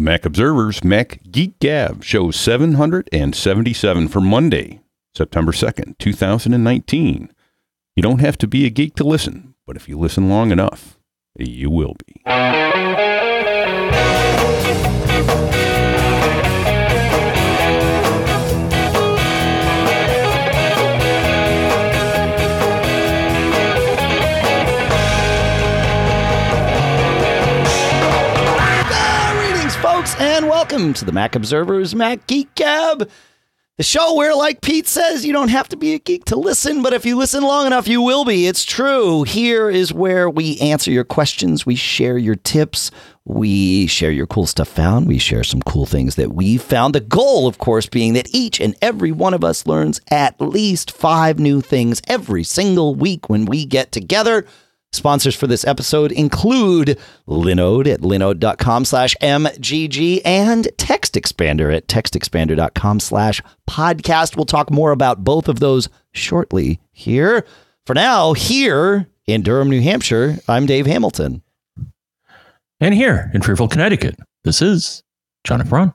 The Mac Observer's Mac Geek Gab show 777 for Monday, September 2nd, 2019. You don't have to be a geek to listen, but if you listen long enough, you will be. Welcome to the Mac Observer's Mac Geek Gab, the show where, like Pete says, you don't have to be a geek to listen, but if you listen long enough, you will be. It's true. Here is where we answer your questions, we share your tips, we share your cool stuff found, we share some cool things that we found. The goal, of course, being that each and every one of us learns at least five new things every single week when we get together. Sponsors for this episode include Linode at linode.com slash MGG and Text Expander at textexpander.com slash podcast. We'll talk more about both of those shortly here. For now, here in Durham, New Hampshire, I'm Dave Hamilton. And here in Fairfield, Connecticut, this is Jonathan Braun.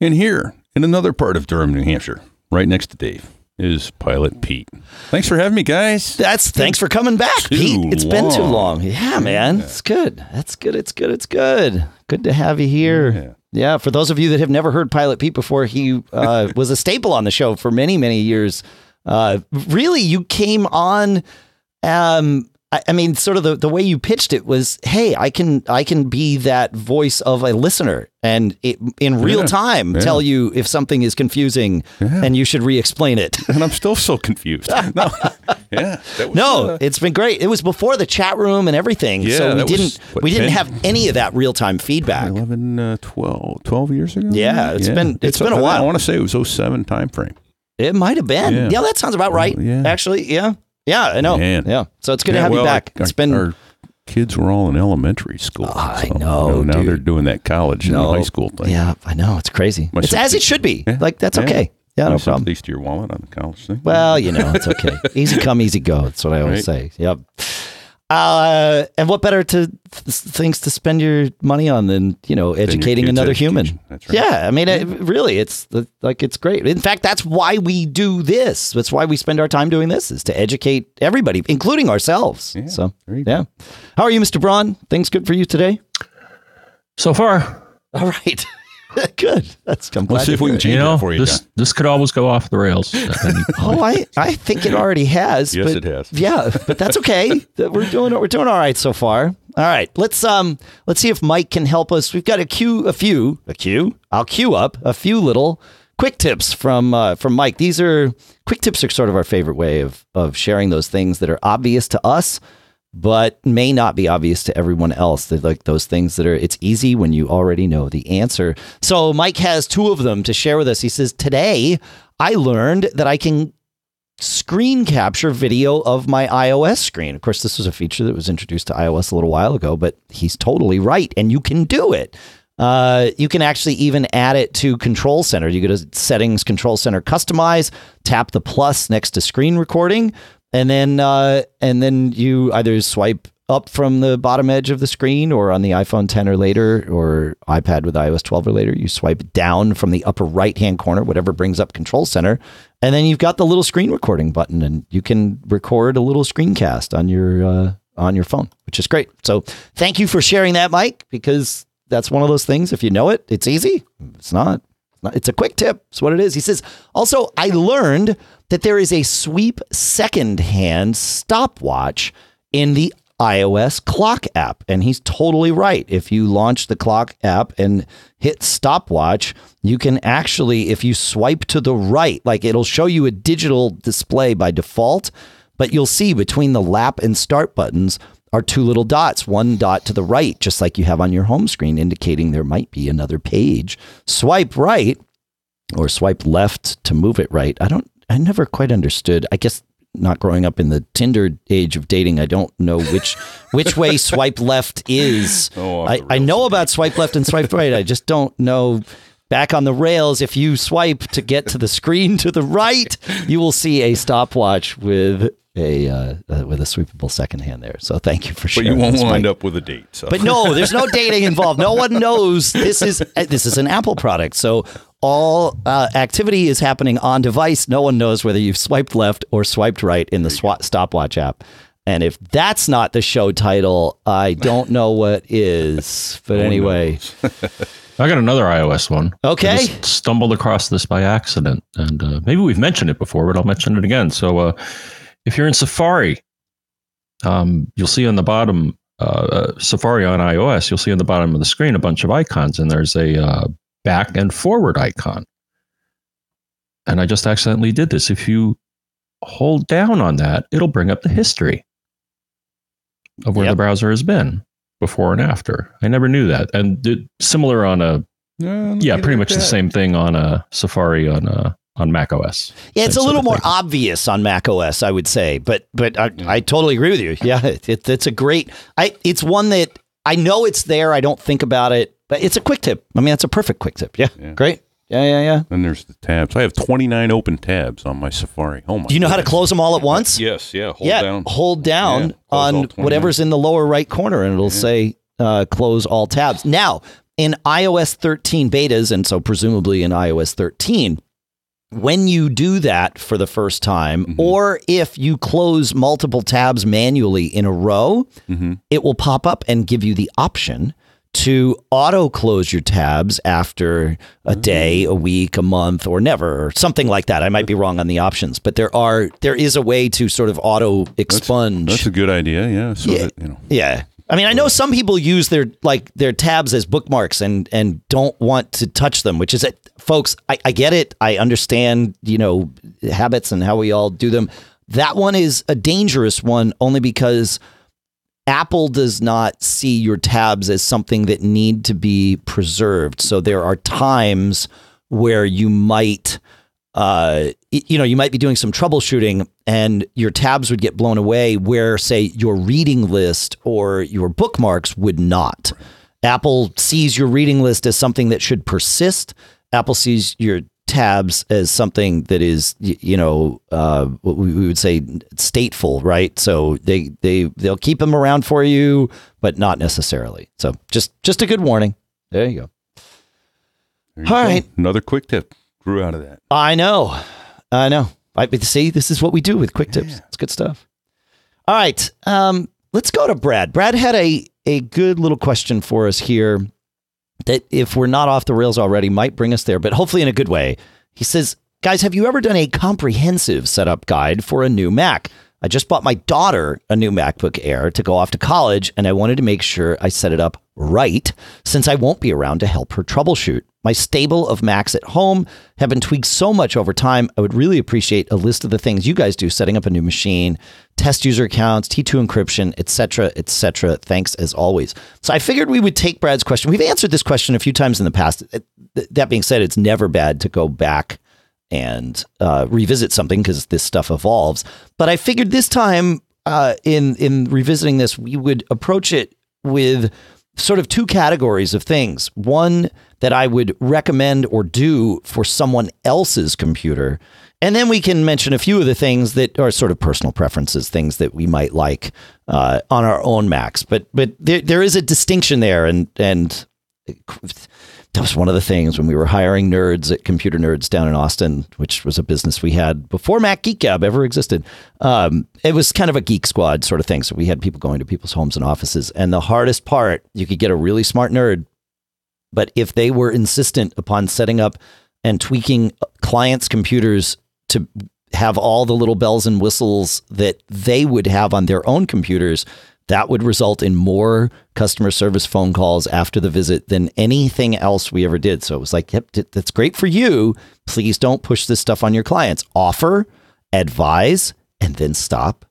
And here, in another part of Durham, New Hampshire, right next to Dave, is Pilot Pete. Thanks for having me, guys. That's thanks for coming back, Too Pete. It's been too long. long. Yeah, man. It's good. That's good. It's good. It's good. Good to have you here. Yeah. Yeah, for those of you that have never heard Pilot Pete before, he uh, was a staple on the show for many, many years. Uh, really, you came on. Um, I, I mean, sort of the, the way you pitched it was, "Hey, I can I can be that voice of a listener, and it, in real Yeah, time yeah. tell you if something is confusing, Yeah. and you should re-explain it." And I'm still so confused. No, yeah. Was, No, uh, it's been great. It was before the chat room and everything, so we didn't what, we didn't have any of that real time feedback. 11, uh, 12, 12 years ago? Yeah, it's been- it's been a I while. I want to say it was 07 time frame. It might have been. Yeah. Yeah. that sounds about right. Yeah. Actually, yeah. Yeah, I know. Man. Yeah. So it's good to have well, you back. Our, It's been our kids were all in elementary school. Ah, I so, know, you now they're doing that college and high school thing. Yeah, I know. It's crazy. My it's as it should be. Yeah. Like that's Yeah. okay. Yeah, no problem. sympathies to your wallet on the college thing. Well, you know, it's okay. easy come, easy go. That's what I always say. Yep. Uh, and what better to th- things to spend your money on than you know educating kids' another human? education. That's right. Yeah, I mean, it, really, it's like it's great. In fact, that's why we do this. That's why we spend our time doing this is to educate everybody, including ourselves. Yeah, so, there go. yeah. How are you, Mr. Braun? Things good for you today? So far, All right. good. That's I'm glad Let's see if we can it. change you know, that for you, this this could always go off the rails. at any point. Oh, I, I think it already has. Yes, but- it has. Yeah, but that's okay. We're doing we're doing all right so far. All right, let's um let's see if Mike can help us. We've got a queue a few a queue. I'll queue up a few little quick tips from uh, from Mike. These are quick tips are sort of our favorite way of of sharing those things that are obvious to us but may not be obvious to everyone else. They're like those things that are, it's easy when you already know the answer. So Mike has two of them to share with us. He says, Today I learned that I can screen capture video of my iOS screen. Of course, this was a feature that was introduced to iOS a little while ago, but he's totally right, and you can do it. Uh, you can actually even add it to Control Center. You go to Settings, Control Center, Customize, tap the plus next to Screen Recording, and then uh, and then you either swipe up from the bottom edge of the screen, or on the iPhone 10 or later, or iPad with iOS 12 or later, you swipe down from the upper right hand corner, whatever brings up Control Center, and then you've got the little screen recording button, and you can record a little screencast on your uh, on your phone, which is great. So thank you for sharing that, Mike, because that's one of those things. If you know it, it's easy. If It's not. It's a quick tip. It's what it is. He says, also, I learned that there is a sweep second hand stopwatch in the iOS clock app. And he's totally right. If you launch the clock app and hit stopwatch, you can actually, if you swipe to the right, like it'll show you a digital display by default, but you'll see between the lap and start buttons are two little dots, one dot to the right, just like you have on your home screen, indicating there might be another page. Swipe right or swipe left to move it right. I don't, I never quite understood. I guess not growing up in the Tinder age of dating, I don't know which which way swipe left is. Oh, I, I know about swipe left and swipe right. I just don't know. Back on the rails, if you swipe to get to the screen to the right, you will see a stopwatch with a uh, uh, with a sweepable second hand there. So thank you for sharing. But you won't wind up with a date. So. But no, there's no dating involved. No one knows this is uh, this is an Apple product. So all uh, activity is happening on device. No one knows whether you've swiped left or swiped right in the SWAT stopwatch app. And if that's not the show title, I don't know what is. But No anyway. I got another iOS one. Okay. I just stumbled across this by accident, and uh, maybe we've mentioned it before, but I'll mention it again. So, uh, if you're in Safari, um, you'll see on the bottom uh, uh, Safari on iOS. You'll see on the bottom of the screen a bunch of icons, and there's a uh, back and forward icon. And I just accidentally did this. If you hold down on that, it'll bring up the history of where Yep. the browser has been before and after. I never knew that. And it, similar on a Yeah, yeah, pretty much the same thing on a Safari on uh, on Mac OS. yeah, it's a little more thing. obvious on Mac OS, I would say. But but I, I totally agree with you. Yeah, it, it, it's a great. I it's one that I know it's there. I don't think about it, but it's a quick tip. I mean, it's a perfect quick tip. Yeah, Yeah. great. Yeah, yeah, yeah. Then there's the tabs. I have 29 open tabs on my Safari. Oh my! Do you know how to close them all at once? Yes, yeah. Hold yeah, down. hold down Yeah, on whatever's in the lower right corner, and it'll say uh, close all tabs. Now, in iOS 13 betas, and so presumably in iOS 13, when you do that for the first time, Mm-hmm. or if you close multiple tabs manually in a row, Mhm. it will pop up and give you the option to auto close your tabs after a day, a week, a month, or never, or something like that. I might be wrong on the options, but there are there is a way to sort of auto expunge. That's a good idea. Yeah. So Yeah. that, you know. yeah. I mean, I know some people use their like their tabs as bookmarks and and don't want to touch them, which is it, folks. I, I get it. I understand, you know, habits and how we all do them. That one is a dangerous one only because Apple does not see your tabs as something that need to be preserved. So there are times where you might uh, you know, you might be doing some troubleshooting and your tabs would get blown away where, say, your reading list or your bookmarks would not. Apple sees your reading list as something that should persist. Apple sees your tabs as something that is, you know, uh, we we would say stateful, right? So they they they'll keep them around for you, but not necessarily. So just just a good warning. There you go. There you All go. right. Another quick tip grew out of that. I know. I know. I but see, this is what we do with quick tips. It's good stuff. All right. Um, let's go to Brad. Brad had a a good little question for us here that if we're not off the rails already might bring us there, but hopefully in a good way. He says, "Guys, have you ever done a comprehensive setup guide for a new Mac? I just bought my daughter a new MacBook Air to go off to college, and I wanted to make sure I set it up right since I won't be around to help her troubleshoot. My stable of Macs at home have been tweaked so much over time. I would really appreciate a list of the things you guys do setting up a new machine, test user accounts, T2 encryption, etc., etc. Thanks as always. So I figured we would take Brad's question. We've answered this question a few times in the past. That being said, it's never bad to go back and uh, revisit something because this stuff evolves. But I figured this time, uh, in in revisiting this, we would approach it with sort of two categories of things. One that I would recommend or do for someone else's computer. And then we can mention a few of the things that are sort of personal preferences, things that we might like uh, on our own Macs. But but there, there is a distinction there, and and that was one of the things when we were hiring nerds at Computer Nerds down in Austin, which was a business we had before Mac Geek Gab ever existed. Um, it was kind of a geek squad sort of thing. So we had people going to people's homes and offices. And the hardest part, you could get a really smart nerd, but if they were insistent upon setting up and tweaking clients' computers to have all the little bells and whistles that they would have on their own computers, that would result in more customer service phone calls after the visit than anything else we ever did. So it was like, yep, that's great for you. Please don't push this stuff on your clients. Offer, advise, and then stop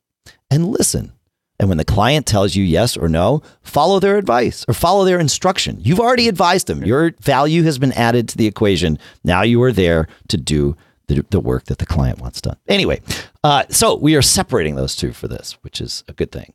and listen. And when the client tells you yes or no, follow their advice or follow their instruction. You've already advised them. Your value has been added to the equation. Now you are there to do the, the work that the client wants done. Anyway, uh, so we are separating those two for this, which is a good thing.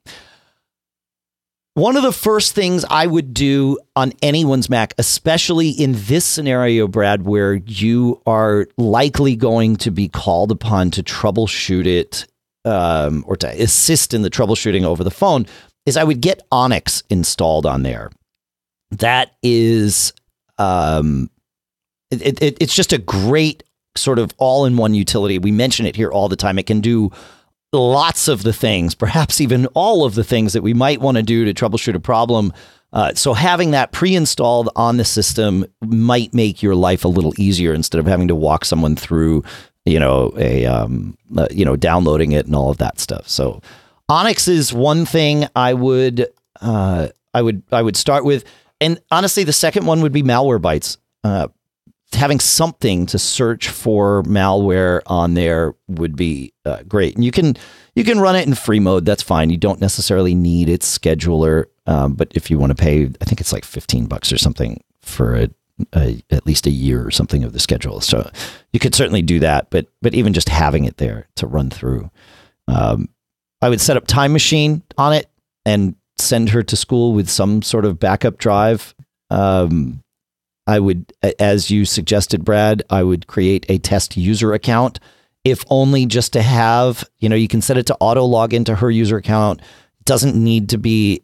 One of the first things I would do on anyone's Mac, especially in this scenario, Brad, where you are likely going to be called upon to troubleshoot it um, or to assist in the troubleshooting over the phone is I would get Onyx installed on there. That is, um, it, it, it's just a great sort of all-in-one utility. We mention it here all the time. It can do lots of the things, perhaps even all of the things that we might want to do to troubleshoot a problem. Uh, so having that pre-installed on the system might make your life a little easier instead of having to walk someone through, you know, a um, uh, you know, downloading it and all of that stuff. So Onyx is one thing I would uh, I would I would start with, and honestly, the second one would be Malwarebytes. Uh, having something to search for malware on there would be uh, great. And you can you can run it in free mode. That's fine. You don't necessarily need its scheduler. Um, but if you want to pay, I think it's like fifteen bucks or something for a, a, at least a year or something of the schedule. So you could certainly do that. But but even just having it there to run through, um, I would set up Time Machine on it and send her to school with some sort of backup drive. Um, I would, as you suggested, Brad, I would create a test user account, if only just to have, you know, you can set it to auto log into her user account. Doesn't need to be,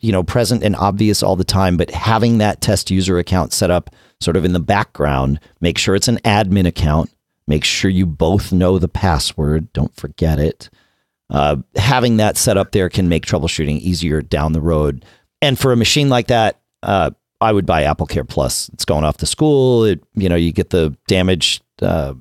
you know, present and obvious all the time, but having that test user account set up sort of in the background, make sure it's an admin account, make sure you both know the password, don't forget it. Uh, having that set up there can make troubleshooting easier down the road. And for a machine like that, uh, I would buy Apple Care Plus. It's going off to school. It, you know, you get the damage uh,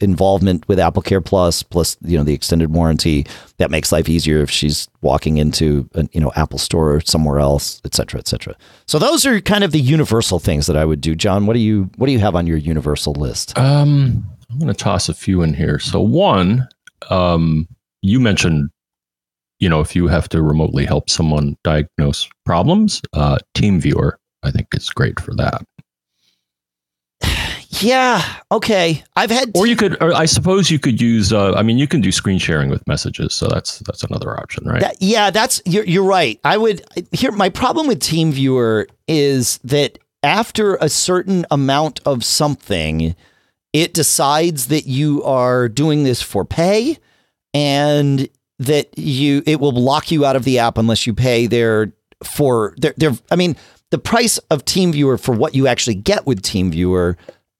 involvement with Apple Care Plus, plus you know the extended warranty. That makes life easier if she's walking into an you know Apple Store or somewhere else, et cetera, et cetera. So those are kind of the universal things that I would do. John, what do you what do you have on your universal list? Um, I'm going to toss a few in here. So one, um, you mentioned you know, if you have to remotely help someone diagnose problems, uh, TeamViewer, I think is great for that. Yeah. Okay. I've had, or you could, or I suppose you could use. Uh, I mean, you can do screen sharing with messages, so that's that's another option, right? That, yeah, that's you're you're right. I would here. My problem with TeamViewer is that after a certain amount of something, it decides that you are doing this for pay, and that you it will lock you out of the app unless you pay their for their their I mean the price of TeamViewer for what you actually get with TeamViewer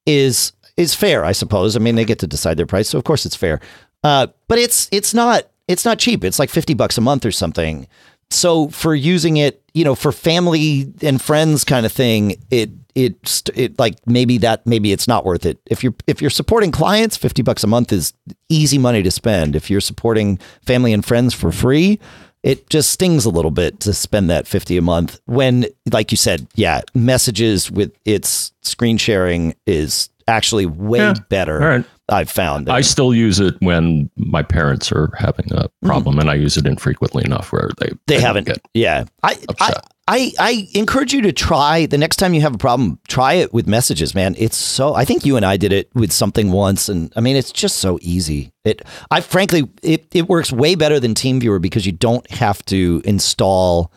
is is fair, I suppose. I mean, they get to decide their price, so of course it's fair. Uh, but it's it's not it's not cheap. It's like fifty bucks a month or something. So for using it, you know, for family and friends kind of thing, it it it like maybe that maybe it's not worth it. If you're if you're supporting clients, 50 bucks a month is easy money to spend. If you're supporting family and friends for free, it just stings a little bit to spend that 50 a month when like you said, yeah, messages with its screen sharing is actually way yeah. better I've found. That. I still use it when my parents are having a mm-hmm. problem, mm. and I use it infrequently enough where they they, they haven't. Get yeah, I, I I I encourage you to try the next time you have a problem. Try it with messages, man. It's so. I think you and I did it with something once, and I mean, it's just so easy. It I frankly it it works way better than TeamViewer because you don't have to install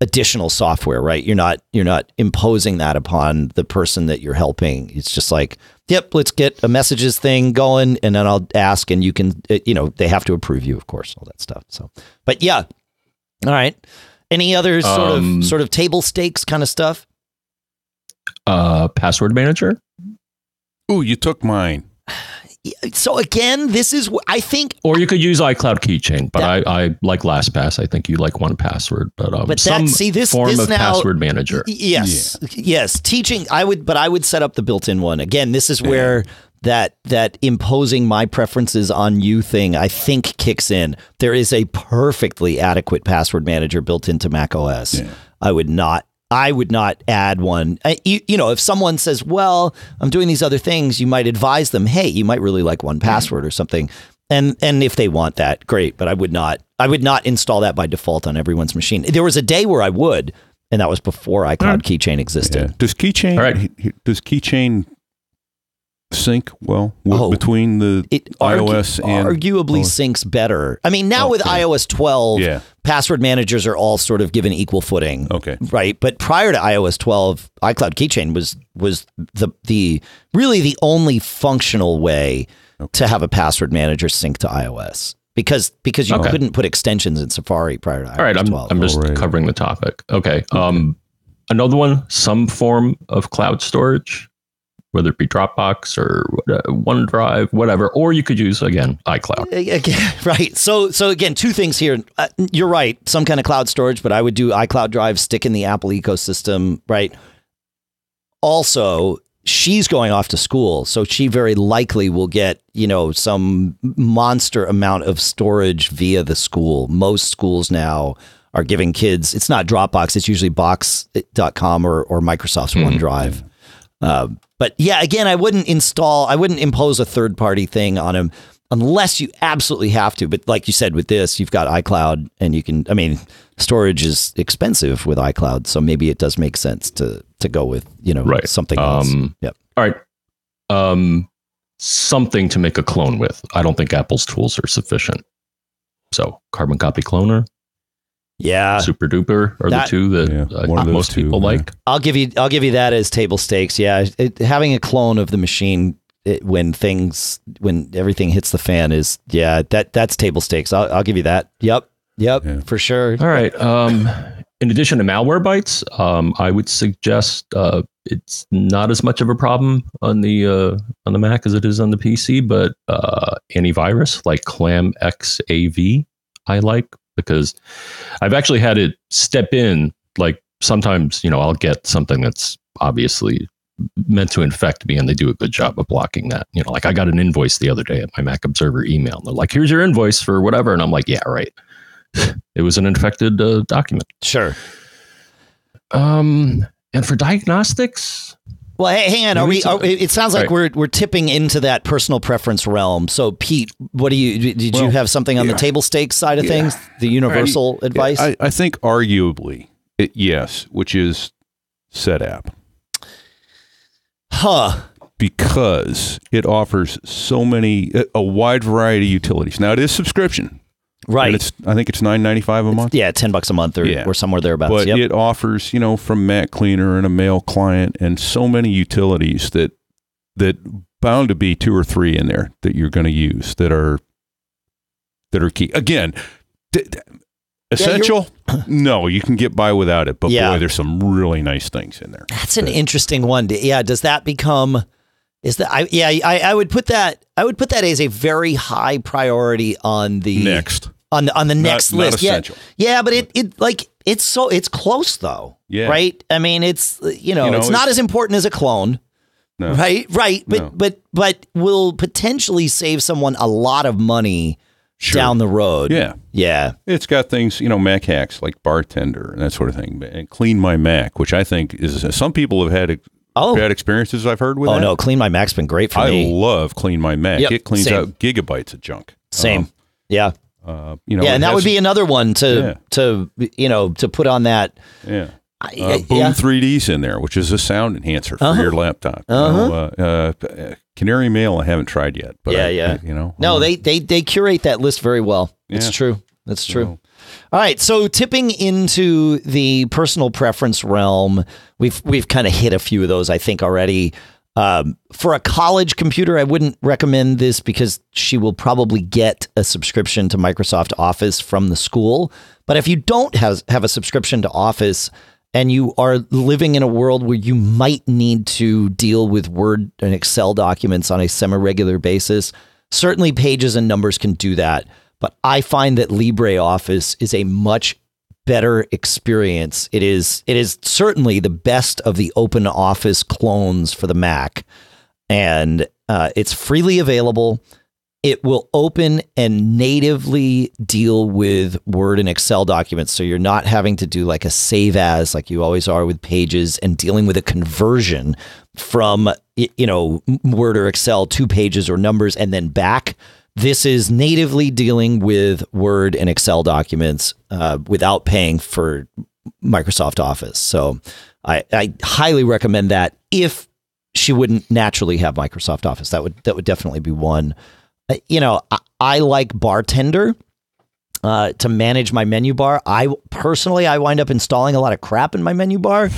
additional software, right? You're not you're not imposing that upon the person that you're helping. It's just like, yep, let's get a messages thing going, and then I'll ask, and you can, uh, you know, they have to approve you, of course, all that stuff. So, but yeah, all right. Any other sort um, of sort of table stakes kind of stuff? Uh, password manager. Ooh, you took mine so again, this is I think, or you could use iCloud Keychain, but that, I, I like LastPass. I think you like 1Password, but um, but some that, see this form this of now, password manager. Yes, yeah. yes, teaching. I would, but I would set up the built-in one. Again, this is where. Yeah. That that imposing my preferences on you thing I think kicks in. There is a perfectly adequate password manager built into Mac OS. Yeah. I would not I would not add one. I, you, you, know, if someone says, "Well, I'm doing these other things," you might advise them, "Hey, you might really like 1Password mm-hmm. or something." And and if they want that, great. But I would not. I would not install that by default on everyone's machine. There was a day where I would, and that was before iCloud right. Mm. Keychain existed. Yeah. Does Keychain? All right. Does Keychain sync well oh, between the it iOS and arguably OS? syncs better. I mean, now okay. with iOS 12, yeah. password managers are all sort of given equal footing. Okay, right. But prior to iOS 12, iCloud Keychain was was the the really the only functional way okay. to have a password manager sync to iOS. because because you Okay. couldn't put extensions in Safari prior to iOS All right, I'm 12. I'm just Alright. covering the topic. Okay. Um, another one, some form of cloud storage, whether it be Dropbox or uh, OneDrive, whatever, or you could use again iCloud. Again, right. So, so again, two things here. Uh, you're right. Some kind of cloud storage, but I would do iCloud Drive, stick in the Apple ecosystem, right? Also, she's going off to school, so she very likely will get, you know, some monster amount of storage via the school. Most schools now are giving kids, it's not Dropbox, it's usually box.com or, or Microsoft's OneDrive. Uh, but yeah, again, I wouldn't install, I wouldn't impose a third party thing on him unless you absolutely have to. But like you said, with this, you've got iCloud and you can, I mean, storage is expensive with iCloud. So maybe it does make sense to, to go with, you know, Right. something else. Um, Yep. All right. Um, something to make a clone with. I don't think Apple's tools are sufficient. So, carbon copy cloner, Yeah. super duper are that- the two that Yeah, uh, of most two, people yeah. like. I'll give you, I'll give you that as table stakes. Yeah. It, having a clone of the machine it, when things, when everything hits the fan is, yeah, that, that's table stakes. I'll, I'll give you that. Yep. Yep. Yeah. For sure. All right. Um, in addition to Malwarebytes, um, I would suggest uh, it's not as much of a problem on the uh, on the Mac as it is on the PC, but uh, antivirus like Clam XAV I like because I've actually had it step in. Like sometimes, you know, I'll get something that's obviously meant to infect me, and they do a good job of blocking that. You know, like I got an invoice the other day at my Mac Observer email. And they're like, "Here's your invoice for whatever," and I'm like, "Yeah, right." it was an infected uh, document. Sure. Um, and for diagnostics, Well, hey, hang on. Are we? Are, it sounds like Right. we're we're tipping into that personal preference realm. So, Pete, what do you did you have something on yeah. the table stakes side of Yeah. things? The universal advice. I, I think arguably, it, yes, which is Setapp. huh. because it offers so many, a- a wide variety of utilities. Now it is subscription, Right. And it's I think it's nine ninety five a month. yeah, ten bucks a month or, Yeah. or somewhere thereabouts. but yep. it offers you know from Mac Cleaner and a mail client and so many utilities that that bound to be two or three in there that you're going to use that are that are key. Again, d- d- essential? no, you can get by without it. But Yeah. boy, there's some really nice things in there. That's an interesting one. Yeah, does that become? Is that? I yeah, I, I would put that. I would put that as a very high priority on the Next, on the on the next not list. Yeah, essential. yeah, but it it like it's so it's close though. Yeah. Right. I mean, it's you know, You know, it's not as important as a clone. no. Right, right, but No. but but will potentially save someone a lot of money Sure. down the road. Yeah. yeah, It's got things, you know, Mac hacks like bartender and that sort of thing, and clean my Mac, which I think is some people have had Oh. bad experiences. I've heard with. oh that. no, Clean My Mac's been great for I me. I love Clean My Mac. Yep, it cleans same. out gigabytes of junk. Same, yeah, Um, uh, you know, yeah, and that has- would be another one to Yeah. to you know to put on that. yeah. Uh, Boom yeah. 3D's in there, which is a sound enhancer for Uh-huh. your laptop. Uh-huh. know, uh, uh, Canary Mail, I haven't tried yet, but Yeah, I- yeah. I- you know, No, they they they curate that list very well. It's Yeah. true. That's true. so- All right, so tipping into the personal preference realm, we've we've kind of hit a few of those, I think, already. Um, for a college computer, I wouldn't recommend this because she will probably get a subscription to Microsoft Office from the school. But if you don't have have a subscription to Office and you are living in a world where you might need to deal with Word and Excel documents on a semi-regular basis, certainly Pages and Numbers can do that. But I find that LibreOffice is a much better experience. It is it is certainly the best of the open office clones for the Mac. And uh, it's freely available. It will open and natively deal with Word and Excel documents. So you're not having to do like a save as like you always are with pages and dealing with a conversion from you know Word or Excel to pages or numbers and then back. This is natively dealing with Word and Excel documents uh, without paying for Microsoft Office. So I, I highly recommend that if she wouldn't naturally have Microsoft Office. That would that would definitely be one. Uh, you know, I, I like Bartender uh, to manage my menu bar. I personally I wind up installing a lot of crap in my menu bar,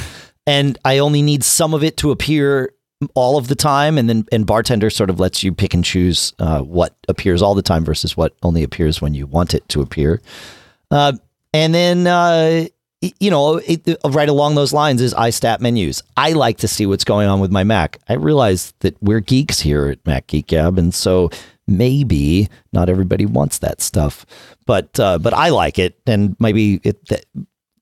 and I only need some of it to appear all of the time, and then and bartender sort of lets you pick and choose uh, what appears all the time versus what only appears when you want it to appear. Uh, and then uh, you know, it, right along those lines is iStat menus. I like to see what's going on with my Mac. I realize that we're geeks here at Mac Geek Gab, and so maybe not everybody wants that stuff, but uh, but I like it, and maybe it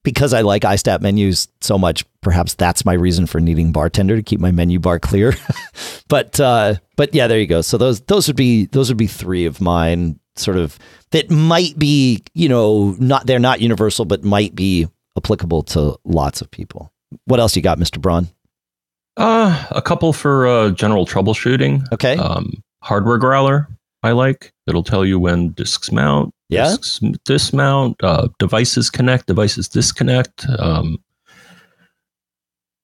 because I like iStat menus so much. Perhaps that's my reason for needing bartender to keep my menu bar clear. but uh, but yeah, there you go. So those those would be those would be three of mine, sort of that might be you know not they're not universal, but might be applicable to lots of people. What else you got, Mr. Braun? Uh, a couple for uh, general troubleshooting. Okay. Um, hardware growler, I like. It'll tell you when disks mount, Yeah? disks dismount, uh, devices connect, devices disconnect. Um,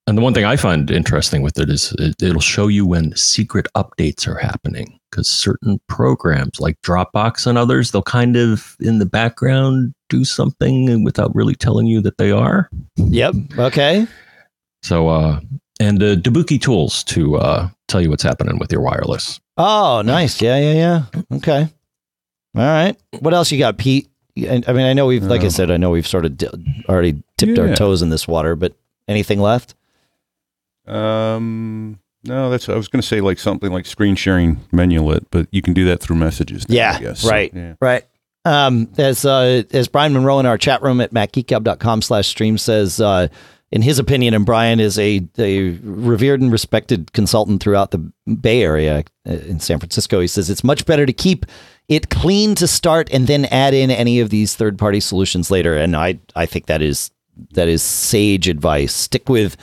and the one thing I find interesting with it is it, it'll show you when secret updates are happening because certain programs like Dropbox and others, they'll kind of in the background do something without really telling you that they are. Yep. Okay. So, uh, and uh, Debuki tools to uh, tell you what's happening with your wireless. Oh, nice. Yeah, yeah, yeah. Okay. All right. What else you got, Pete? I I mean, I know we've, like I Um, said, I know we've sort of di- already tipped our Yeah. toes in this water, but anything left? Um, no, that's I was going to say like something like screen sharing menu menulet, but you can do that through messages. now, Yeah, I guess. right. Yeah. Right. Um, as uh, as Brian Monroe in our chat room at macgeekgab.com slash stream says, uh, in his opinion, and Brian is a, a revered and respected consultant throughout the Bay Area uh, in San Francisco. He says it's much better to keep it clean to start and then add in any of these third party solutions later. And I I think that is that is sage advice. Stick with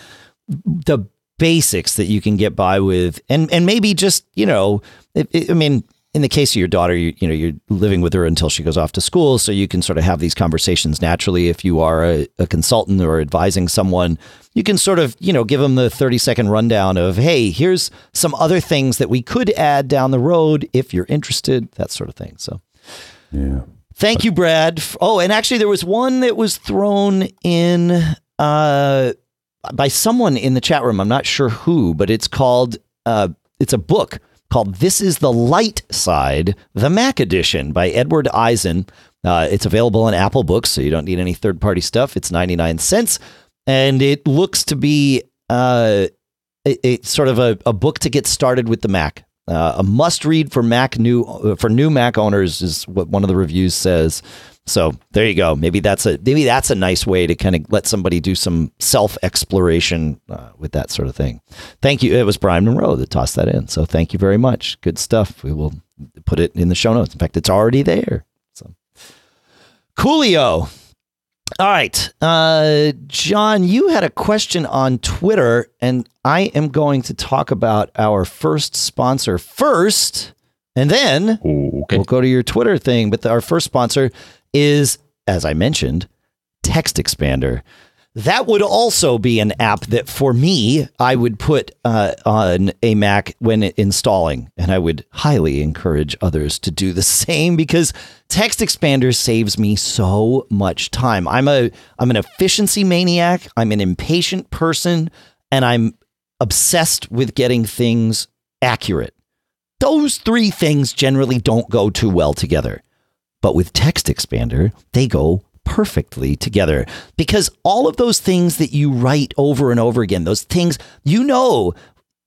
the basics that you can get by with and and maybe just you know it, it- i mean in the case of your daughter you, you know you're living with her until she goes off to school so you can sort of have these conversations naturally if you are a, a consultant or advising someone you can sort of you know give them the 30 second rundown of hey here's some other things that we could add down the road if you're interested that sort of thing so Yeah. Thank you, Brad. Oh, and actually, there was one that was thrown in uh, by someone in the chat room. I'm not sure who, but it's called. Uh, it's a book called "This Is the Light Side: The Mac Edition" by Edward Eisen. Uh, it's available on Apple Books, so you don't need any third-party stuff. It's 99 cents, and it looks to be uh, sort of a, a book to get started with the Mac. Uh, a must read for Mac new uh, for new Mac owners is what one of the reviews says. So there you go. Maybe that's a maybe that's a nice way to kind of let somebody do some self exploration uh, with that sort of thing. Thank you. It was Brian Monroe that tossed that in. So thank you very much. Good stuff. We will put it in the show notes. In fact, it's already there. So Coolio. All right. Uh, John, you had a question on Twitter, and I am going to talk about our first sponsor first, and then Okay. we'll go to your Twitter thing. But our first sponsor is, as I mentioned, Text Expander. That would also be an app that, for me, I would put uh, on a Mac when installing, and I would highly encourage others to do the same because Text Expander saves me so much time. I'm a I'm an efficiency maniac. I'm an impatient person, and I'm obsessed with getting things accurate. Those three things generally don't go too well together. But with Text Expander, they go perfectly together because all of those things that you write over and over again, those things you know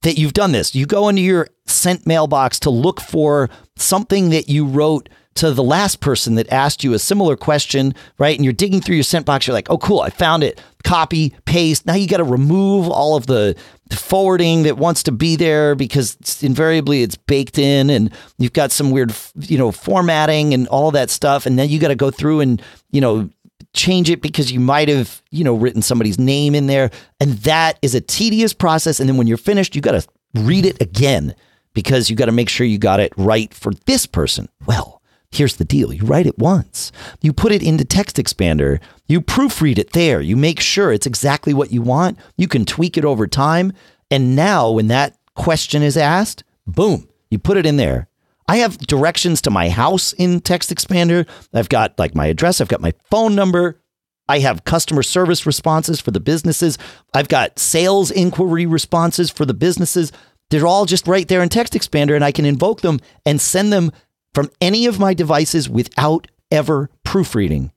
that you've done this. You go into your sent mailbox to look for something that you wrote to the last person that asked you a similar question, right? And you're digging through your sent box. You're like, oh, cool, I found it. Copy, paste. Now you got to remove all of the forwarding that wants to be there because it's- invariably it's baked in and you've got some weird, you know, formatting and all that stuff. And then you got to go through and, you know, change it because you might have, you know, written somebody's name in there. And that is a tedious process. And then when you're finished, you got to read it again because you got to make sure you got it right for this person. Well, here's the deal you write it once, you put it into Text Expander, you proofread it there, you make sure it's exactly what you want, you can tweak it over time. And now, when that question is asked, boom, you put it in there. I have directions to my house in Text Expander. I've got like my address, I've got my phone number, I have customer service responses for the businesses. I've got sales inquiry responses for the businesses. They're all just right there in Text Expander, and I can invoke them and send them from any of my devices without ever proofreading.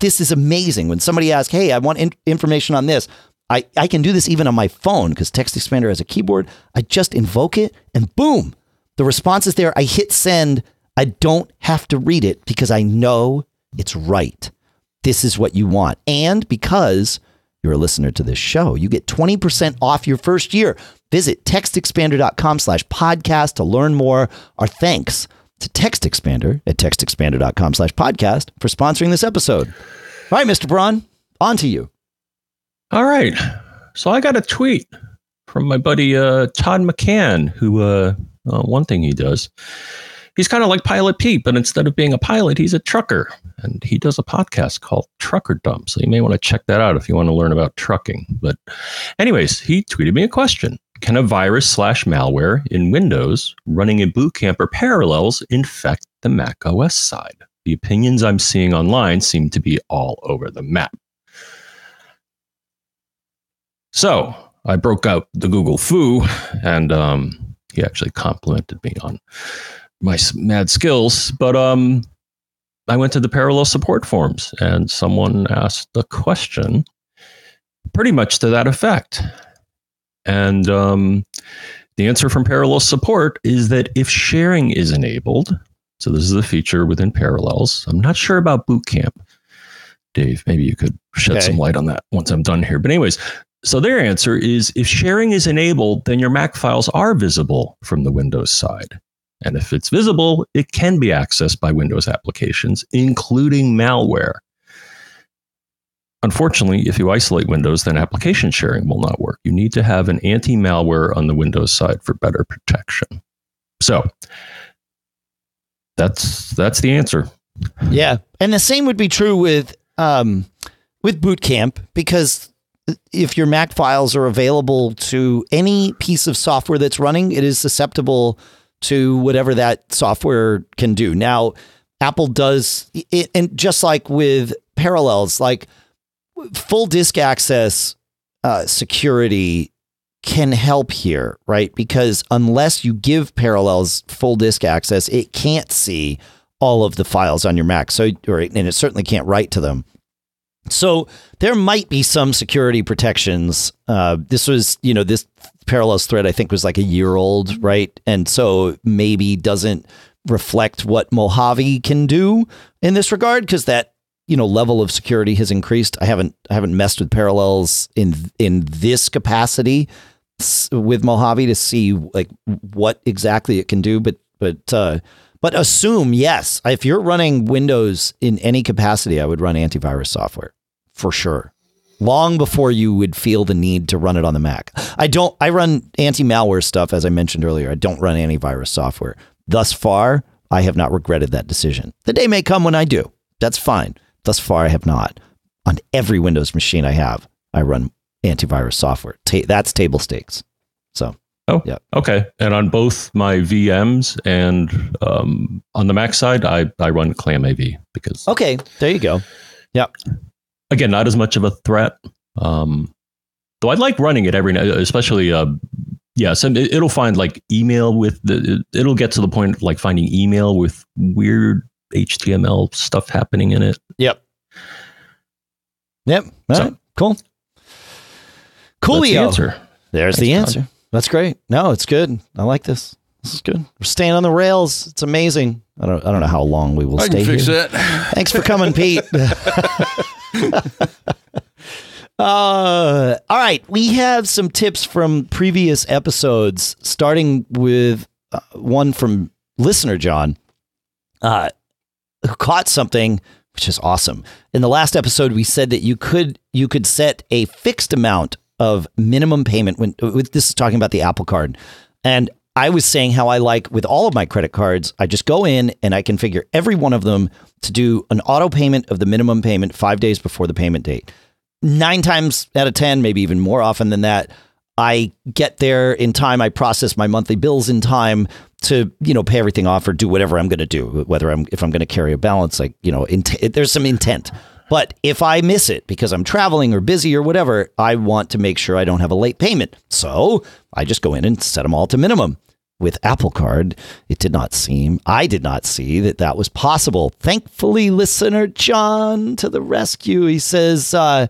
This is amazing. When somebody asks, Hey, I want in- information on this, I, I can do this even on my phone because Text Expander has a keyboard. I just invoke it and boom, the response is there. I hit send. I don't have to read it because I know it's right. This is what you want. And because you're a listener to this show, you get 20% off your first year. Visit textexpander.com slash podcast to learn more. Our thanks to Text TextExpander at textexpander.com slash podcast for sponsoring this episode. All right, Mr. Braun, on to you. All right. So I got a tweet from my buddy uh, Todd McCann, who uh, uh, one thing he does, he's kind of like Pilot Pete, but instead of being a pilot, he's a trucker, and he does a podcast called Trucker Dump. So you may want to check that out if you want to learn about trucking. But, anyways, he tweeted me a question: Can a virus slash malware in Windows running in Boot Camp or Parallels infect the Mac OS side? The opinions I'm seeing online seem to be all over the map. So I broke out the Google fu, and um, he actually complimented me on my mad skills. But um, I went to the parallel support forums, and someone asked a question, pretty much to that effect. And um, the answer from parallel support is that if sharing is enabled, so this is a feature within Parallels. I'm not sure about Boot Camp. Dave, maybe you could shed Okay. some light on that once I'm done here. But anyways, so their answer is if sharing is enabled, then your Mac files are visible from the Windows side. And if it's visible, it can be accessed by Windows applications, including malware. Unfortunately, if you isolate Windows, then application sharing will not work. You need to have an anti malware on the Windows side for better protection. So that's that's the answer. Yeah, and the same would be true with um, with Boot Camp because if your Mac files are available to any piece of software that's running, it is susceptible to whatever that software can do. Now, Apple does it, and just like with Parallels, like full disk access uh, security can help here, right? Because unless you give Parallels full disk access, it can't see all of the files on your Mac. So, or, and it certainly can't write to them. So there might be some security protections. Uh, this was, you know, this Parallels thread I think was like a year old, right? And so maybe doesn't reflect what Mojave can do in this regard because that you know level of security has increased. I haven't I haven't messed with Parallels in in this capacity with Mojave to see like what exactly it can do, but but uh, but assume yes, if you're running Windows in any capacity, I would run antivirus software for sure. Long before you would feel the need to run it on the Mac. I don't. I run anti-malware stuff as I mentioned earlier. I don't run antivirus software. Thus far, I have not regretted that decision. The day may come when I do. That's fine. Thus far, I have not. On every Windows machine I have, I run antivirus software. Ta- that's table stakes. So Oh, Yeah. okay. And on both my VMs and um, on the Mac side, I, I run ClamAV because, okay, there you go. Yeah. Again, not as much of a threat. Um, though I'd like running it every night, especially, uh, yes, and it, it'll find like email with the, it, it'll get to the point of like finding email with weird HTML stuff happening in it. Yep. Yep. All So- right. Cool. That's the answer. There's the Thanks, answer. That's great. No, it's good. I like this. This is good. We're staying on the rails. It's amazing. I don't. I don't know how long we will I stay can fix here. that. Thanks for coming, Pete. uh, all right. We have some tips from previous episodes, starting with uh, one from listener John, uh, who caught something which is awesome. In the last episode, we said that you could you could set a fixed amount of minimum payment when with this is talking about the Apple Card, and I was saying how I like with all of my credit cards, I just go in and I configure every one of them to do an auto payment of the minimum payment five days before the payment date. Nine times out of 10, maybe even more often than that, I get there in time. I process my monthly bills in time to, you know, pay everything off or do whatever I'm going to do. Whether I'm, if I'm going to carry a balance, like, you know, int- there's some intent But if I miss it because I'm traveling or busy or whatever, I want to make sure I don't have a late payment. So I just go in and set them all to minimum. With Apple Card, it did not seem, I did not see that that was possible. Thankfully, listener John to the rescue. He says, uh,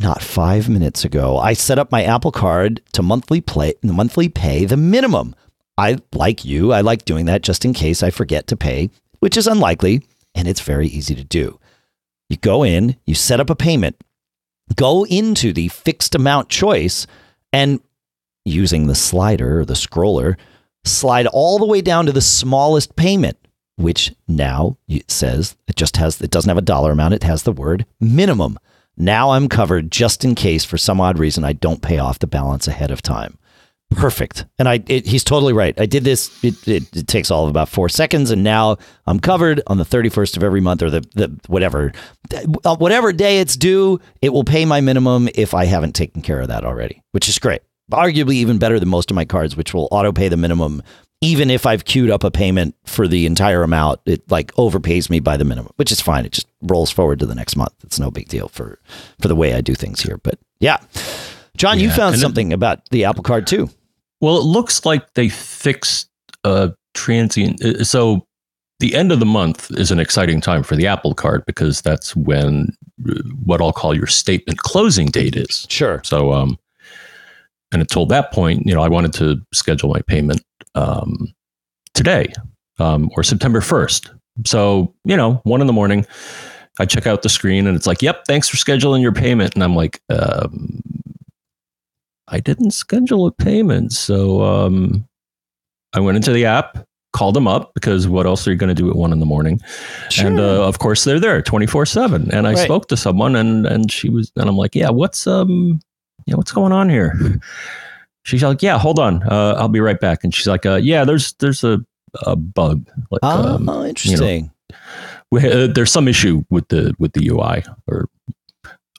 not five minutes ago, I set up my Apple Card to monthly play, monthly pay the minimum. I like you. I like doing that just in case I forget to pay, which is unlikely, and it's very easy to do. You go in, you set up a payment, go into the fixed amount choice, and using the slider or the scroller, slide all the way down to the smallest payment, which now it says it just has, it doesn't have a dollar amount, it has the word minimum. Now I'm covered just in case for some odd reason I don't pay off the balance ahead of time perfect. And I, it, he's totally right. I did this. It, it, it, takes all of about four seconds, and now I'm covered on the 31st of every month, or the, the whatever, uh, whatever day it's due. It will pay my minimum if I haven't taken care of that already, which is great. Arguably even better than most of my cards, which will auto pay the minimum. Even if I've queued up a payment for the entire amount, it like overpays me by the minimum, which is fine. It just rolls forward to the next month. It's no big deal for for the way I do things here. But yeah, John, yeah, you found something it, about the Apple Card too. Well, it looks like they fixed a transient. Uh, so the end of the month is an exciting time for the Apple Card because that's when uh, what I'll call your statement closing date is. Sure. So, um, and until that point, you know, I wanted to schedule my payment um, today um, or September 1st. So, you know, one in the morning, I check out the screen and it's like, yep, thanks for scheduling your payment. And I'm like, um, I didn't schedule a payment. So um, I went into the app, called them up because what else are you going to do at one in the morning? Sure. And uh, of course, they're there 24 seven. And I right. spoke to someone and, and she was, and I'm like, yeah, what's, um, yeah, what's going on here? She's like, yeah, hold on. Uh, I'll be right back. And she's like, uh, yeah, there's, there's a, a bug. Like, oh, um, interesting. You know, we, uh, there's some issue with the, with the UI or,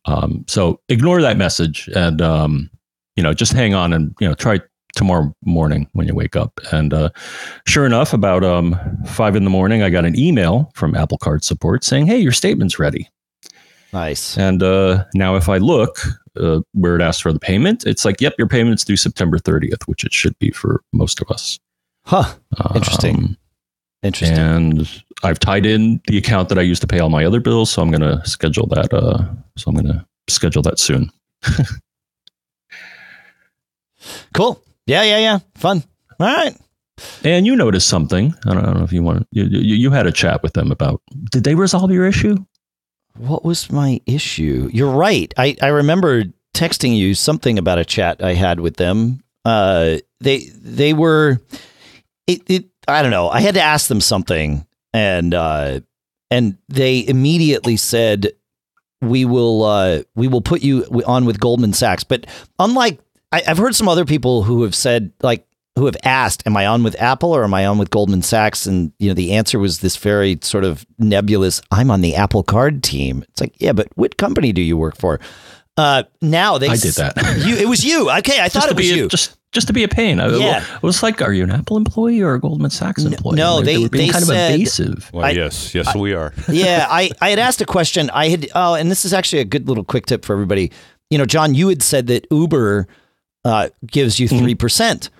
um, so ignore that message and, um, you know, just hang on and, you know, try tomorrow morning when you wake up. And uh, sure enough, about um, five in the morning, I got an email from Apple Card support saying, hey, your statement's ready. Nice. And uh, now if I look uh, where it asks for the payment, it's like, yep, your payment's due September 30th, which it should be for most of us. Huh. Interesting. Um, Interesting. And I've tied in the account that I use to pay all my other bills, so I'm going to schedule that. Uh, so I'm going to schedule that soon. Cool. Yeah, yeah, yeah. Fun. All right. And you noticed something. I don't, I don't know if you want. You, you, you had a chat with them about. Did they resolve your issue? What was my issue? You're right. I I remember texting you something about a chat I had with them. Uh, they they were. It, it I don't know. I had to ask them something, and uh, and they immediately said we will uh, we will put you on with Goldman Sachs. But unlike I, I've heard some other people who have said like who have asked, "Am I on with Apple or am I on with Goldman Sachs?" And you know, the answer was this very sort of nebulous. I'm on the Apple Card team. It's like, yeah, but what company do you work for? Uh, now they I did that. You, it was you. Okay, I thought it was a, you. Just just to be a pain. I, yeah. I was like, are you an Apple employee or a Goldman Sachs employee? No, they, they, they kind said, of evasive. Well, I, yes, yes, I, we are. yeah, I, I had asked a question. I had, oh, and this is actually a good little quick tip for everybody. You know, John, you had said that Uber uh, gives you 3%. Mm-hmm.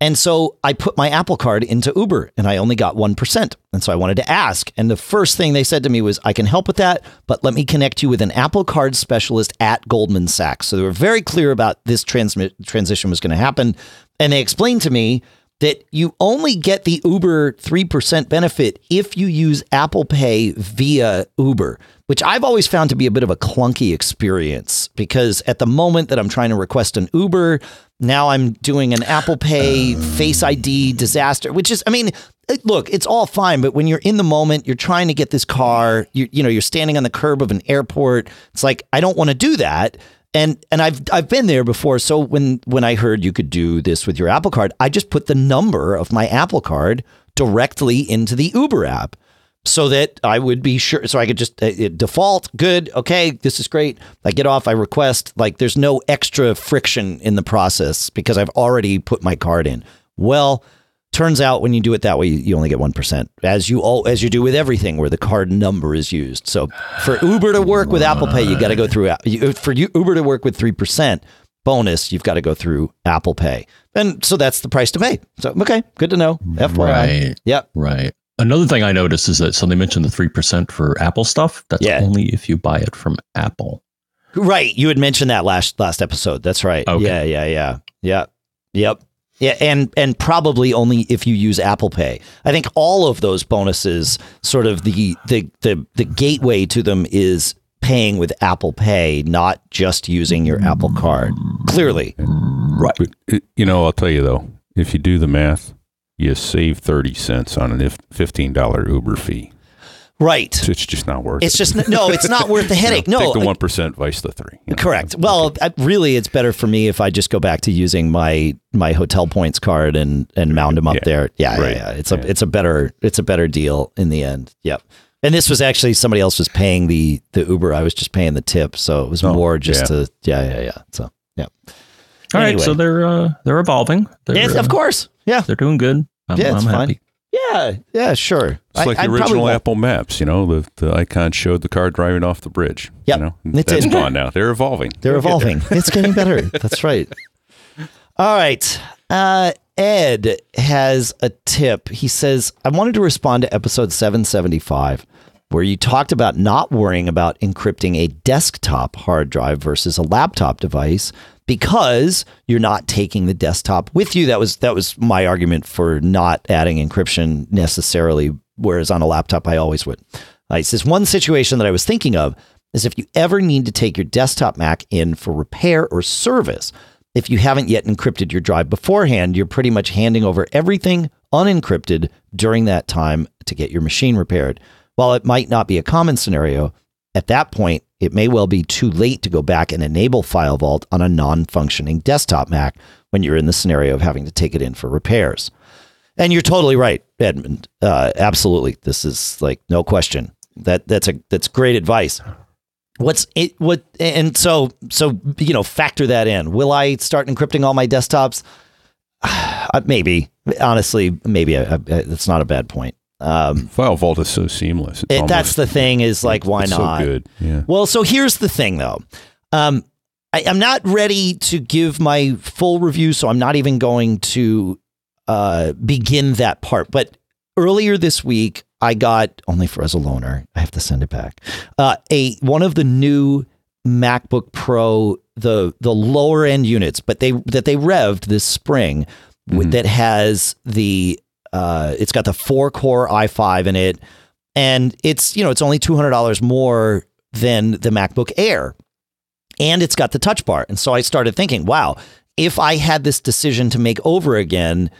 And so I put my Apple card into Uber and I only got 1%. And so I wanted to ask. And the first thing they said to me was, I can help with that, but let me connect you with an Apple card specialist at Goldman Sachs. So they were very clear about this transmit, transition was going to happen. And they explained to me that you only get the Uber 3% benefit if you use Apple Pay via Uber, which I've always found to be a bit of a clunky experience because at the moment that I'm trying to request an Uber, now I'm doing an Apple Pay Face ID disaster, which is, I mean, look, it's all fine, but when you're in the moment, you're trying to get this car, you, you know, you're standing on the curb of an airport. It's like, I don't want to do that and and I've I've been there before. So when when I heard you could do this with your Apple Card, I just put the number of my Apple Card directly into the Uber app, so that I would be sure. So I could just uh, default good. Okay, this is great. I get off. I request. Like there's no extra friction in the process because I've already put my card in. Well, Turns out when you do it that way, you only get one percent, as you all as you do with everything where the card number is used. So for Uber to work with Apple Pay, you got to go through uh, you- for Uber to work with three percent bonus, you've got to go through Apple Pay, and so that's the price to pay. So okay, good to know. FYI, Right. yep, Right. Another thing I noticed is that so they mentioned the three percent for Apple stuff. That's Yeah. only if you buy it from Apple. right. You had mentioned that last last episode. That's right. Okay. Yeah, yeah, yeah, yeah, yep. Yeah, and and probably only if you use Apple Pay. I think all of those bonuses, sort of the the the the gateway to them is paying with Apple Pay, not just using your Apple Card. Clearly, Right. But, you know, I'll tell you though, if you do the math, you save 30 cents on a $15 Uber fee. Right. So it's just not worth It's it. It's just no, it's not worth the You know, headache. Take the 1%, vice the 3. you know. Correct. Well, I, really, it's better for me if I just go back to using my my hotel points card and and mound them up Yeah. there. Yeah, Right. yeah, yeah. It's a Yeah. it's a better it's a better deal in the end. Yep. And this was actually somebody else was paying the the Uber. I was just paying the tip, so it was Oh, more just yeah. to yeah yeah yeah. So yeah. All right. Anyway. So they're uh, they're evolving. They're, Yes, uh, of course. Yeah. They're doing good. I'm, Yeah, it's I'm fine. happy. Yeah. Yeah. Sure. It's like the original Apple Maps, you know, the, the icon showed the car driving off the bridge. Yep. You know, It that's gone now. They're evolving. They're They'll evolving. it's getting better. That's right. All right. Uh, Ed has a tip. He says, I wanted to respond to episode 775, where you talked about not worrying about encrypting a desktop hard drive versus a laptop device because you're not taking the desktop with you. That was that was my argument for not adding encryption necessarily, whereas on a laptop I always would. Uh, he says one situation that I was thinking of is if you ever need to take your desktop Mac in for repair or service, if you haven't yet encrypted your drive beforehand, you're pretty much handing over everything unencrypted during that time to get your machine repaired. While it might not be a common scenario, at that point, it may well be too late to go back and enable FileVault on a non functioning desktop Mac when you're in the scenario of having to take it in for repairs. And you're totally right, Edmund. Uh, absolutely, this is like no question. That that's a that's great advice. What's it? What and so so you know factor that in. Will I start encrypting all my desktops? Uh, maybe, honestly, maybe I, I, it's not a bad point. Um, FileVault is so seamless. It, that's the thing. Is like, why it's not? So good. Yeah. Well, so here's the thing, though. Um, I, I'm not ready to give my full review, so I'm not even going to uh, begin that part. But earlier this week, I got only for as a loaner. I have to send it back. Uh, a one of the new MacBook Pro, the the lower end units, but they that they revved this spring with, that has the uh, it's got the four core i5 in it, and it's you know it's only two hundred dollars more than the MacBook Air, and it's got the Touch Bar. And so I started thinking, wow, if I had this decision to make over again,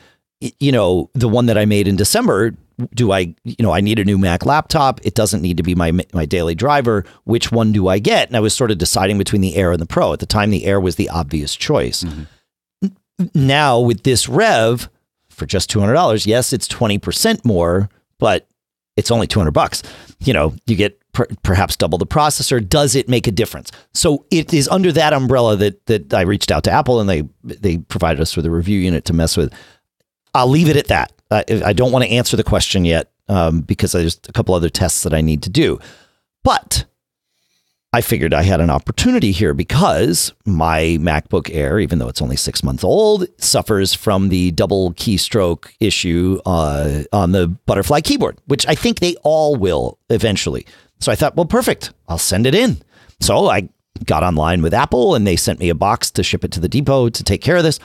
you know, the one that I made in December, do I, you know, I need a new Mac laptop. It doesn't need to be my my daily driver. Which one do I get? And I was sort of deciding between the Air and the Pro. At the time, the Air was the obvious choice. N- Now with this Rev for just two hundred dollars, yes, it's twenty percent more, but it's only 200 bucks. You know, you get per, perhaps double the processor. Does it make a difference? So it is under that umbrella that that I reached out to Apple and they they provided us with a review unit to mess with. I'll leave it at that. I, I don't want to answer the question yet um, because there's a couple other tests that I need to do. But I figured I had an opportunity here because my MacBook Air, even though it's only six months old, suffers from the double keystroke issue uh, on the butterfly keyboard, which I think they all will eventually. So I thought, well, perfect. I'll send it in. So I got online with Apple and they sent me a box to ship it to the depot to take care of this.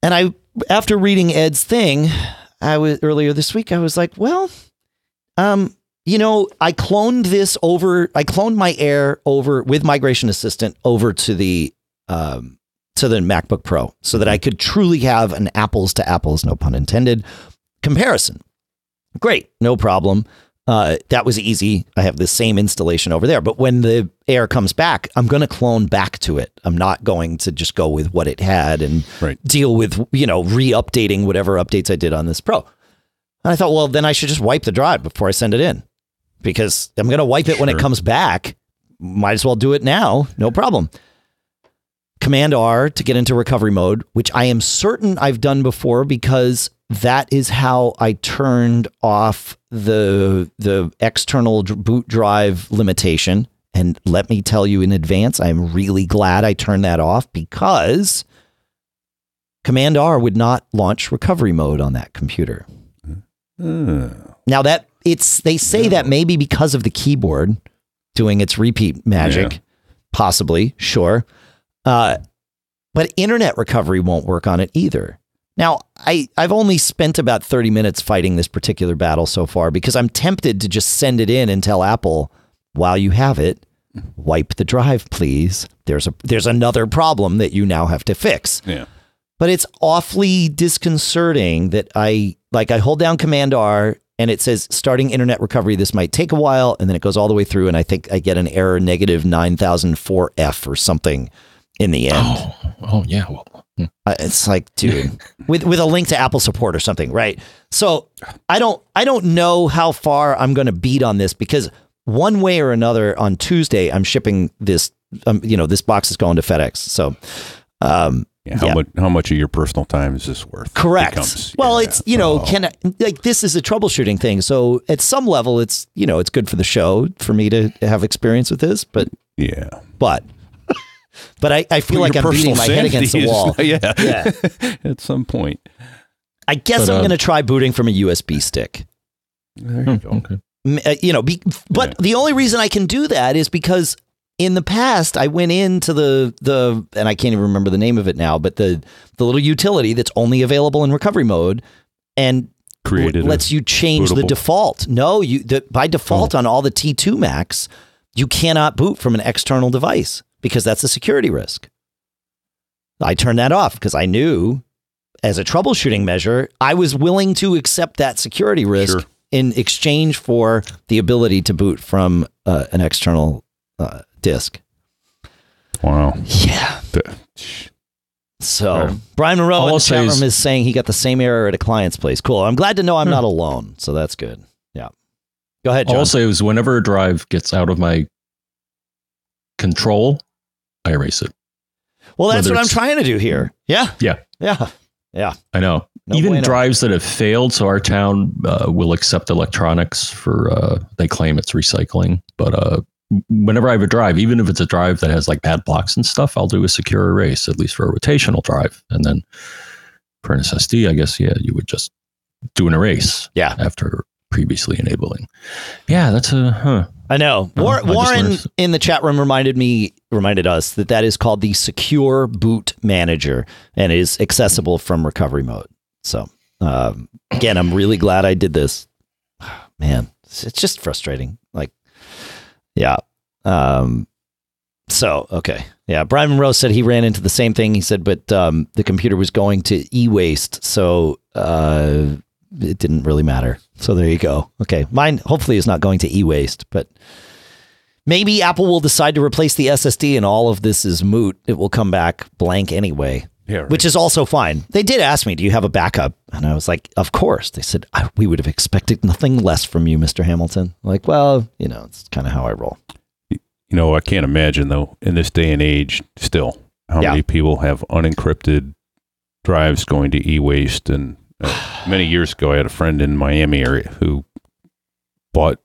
And I, after reading Ed's thing, I was earlier this week, I was like, well, um, you know, I cloned this over. I cloned my Air over with Migration Assistant over to the um, to the MacBook Pro, so that I could truly have an apples to apples, no pun intended, comparison. Great, no problem. Uh, that was easy. I have the same installation over there. But when the Air comes back, I'm going to clone back to it. I'm not going to just go with what it had and Right. deal with, you know, re-updating whatever updates I did on this Pro. And I thought, well, then I should just wipe the drive before I send it in because I'm going to wipe it when it comes back. Might as well do it now. No problem. Command R to get into recovery mode, which I am certain I've done before because that is how I turned off the the external boot drive limitation. And let me tell you in advance, I'm really glad I turned that off because Command R would not launch recovery mode on that computer. Uh, Now that it's they say that maybe because of the keyboard doing its repeat magic, Yeah. possibly, sure. Uh, but internet recovery won't work on it either. Now, I, I've only spent about 30 minutes fighting this particular battle so far because I'm tempted to just send it in and tell Apple, while you have it, wipe the drive, please. There's a there's another problem that you now have to fix yeah. But it's awfully disconcerting that I like I hold down Command R and it says starting internet recovery. This might take a while, and then it goes all the way through, and I think I get an error negative nine thousand four F or something in the end. Oh, oh yeah. Well, hmm. Uh, it's like, dude, with with a link to Apple support or something, right? So I don't I don't know how far I'm going to beat on this because one way or another on Tuesday I'm shipping this. Um, you know, this box is going to FedEx. So, um, Yeah, how Yeah. much? How much of your personal time is this worth? Correct. Becomes- well, yeah. it's you know, Oh. can I, like this is a troubleshooting thing. So at some level, it's you know, it's good for the show for me to have experience with this. But yeah. but but I, I feel Well, like I'm beating my head against the wall. is- yeah. Yeah. At some point. I guess But, I'm uh, going to try booting from a USB stick. There Hmm, go. okay. Uh, You know, be, but Yeah. the only reason I can do that is because in the past I went into the the and I can't even remember the name of it now, but the the little utility that's only available in recovery mode and Created. lets you change the default. No, you the, by Oh. default on all the T2 Macs, you cannot boot from an external device because that's a security risk. I turned that off because I knew as a troubleshooting measure, I was willing to accept that security risk Sure. in exchange for the ability to boot from uh, an external uh, disk. wow. Yeah. The- So. Brian Monroe All in the chat is- room is saying he got the same error at a client's place. Cool. I'm glad to know I'm Hmm. not alone. So that's good. Yeah. Go ahead, All I'll say is whenever a drive gets out of my control, I erase it. well, that's whether what I'm trying to do here. Yeah. Yeah. Yeah. Yeah. I know. No Even bueno. drives that have failed, so our town uh, will accept electronics for. Uh, they claim it's recycling, but uh, whenever I have a drive, even if it's a drive that has like bad blocks and stuff, I'll do a secure erase at least for a rotational drive, and then for an SSD, I guess yeah, you would just do an erase Yeah. after previously enabling. Yeah, that's a huh. I know. Oh, War- I Warren in the chat room reminded me, reminded us that that is called the Secure Boot Manager and is accessible from recovery mode. So, um, again, I'm really glad I did this. Man, it's it's just frustrating. Yeah. Um, so, okay. Yeah. Brian Monroe said he ran into the same thing. He said, but um, the computer was going to e waste. So, uh, it didn't really matter. So there you go. Okay. Mine hopefully is not going to e waste, but maybe Apple will decide to replace the SSD and all of this is moot. It will come back blank anyway, yeah. Right. which is also fine. They did ask me, Do you have a backup? And I was like, Of course. They said, I, We would have expected nothing less from you, Mr. Hamilton. Like, well, you know, it's kind of how I roll. you know, I can't imagine though in this day and age still how Yeah. many people have unencrypted drives going to e-waste. And uh, many years ago, I had a friend in Miami area who bought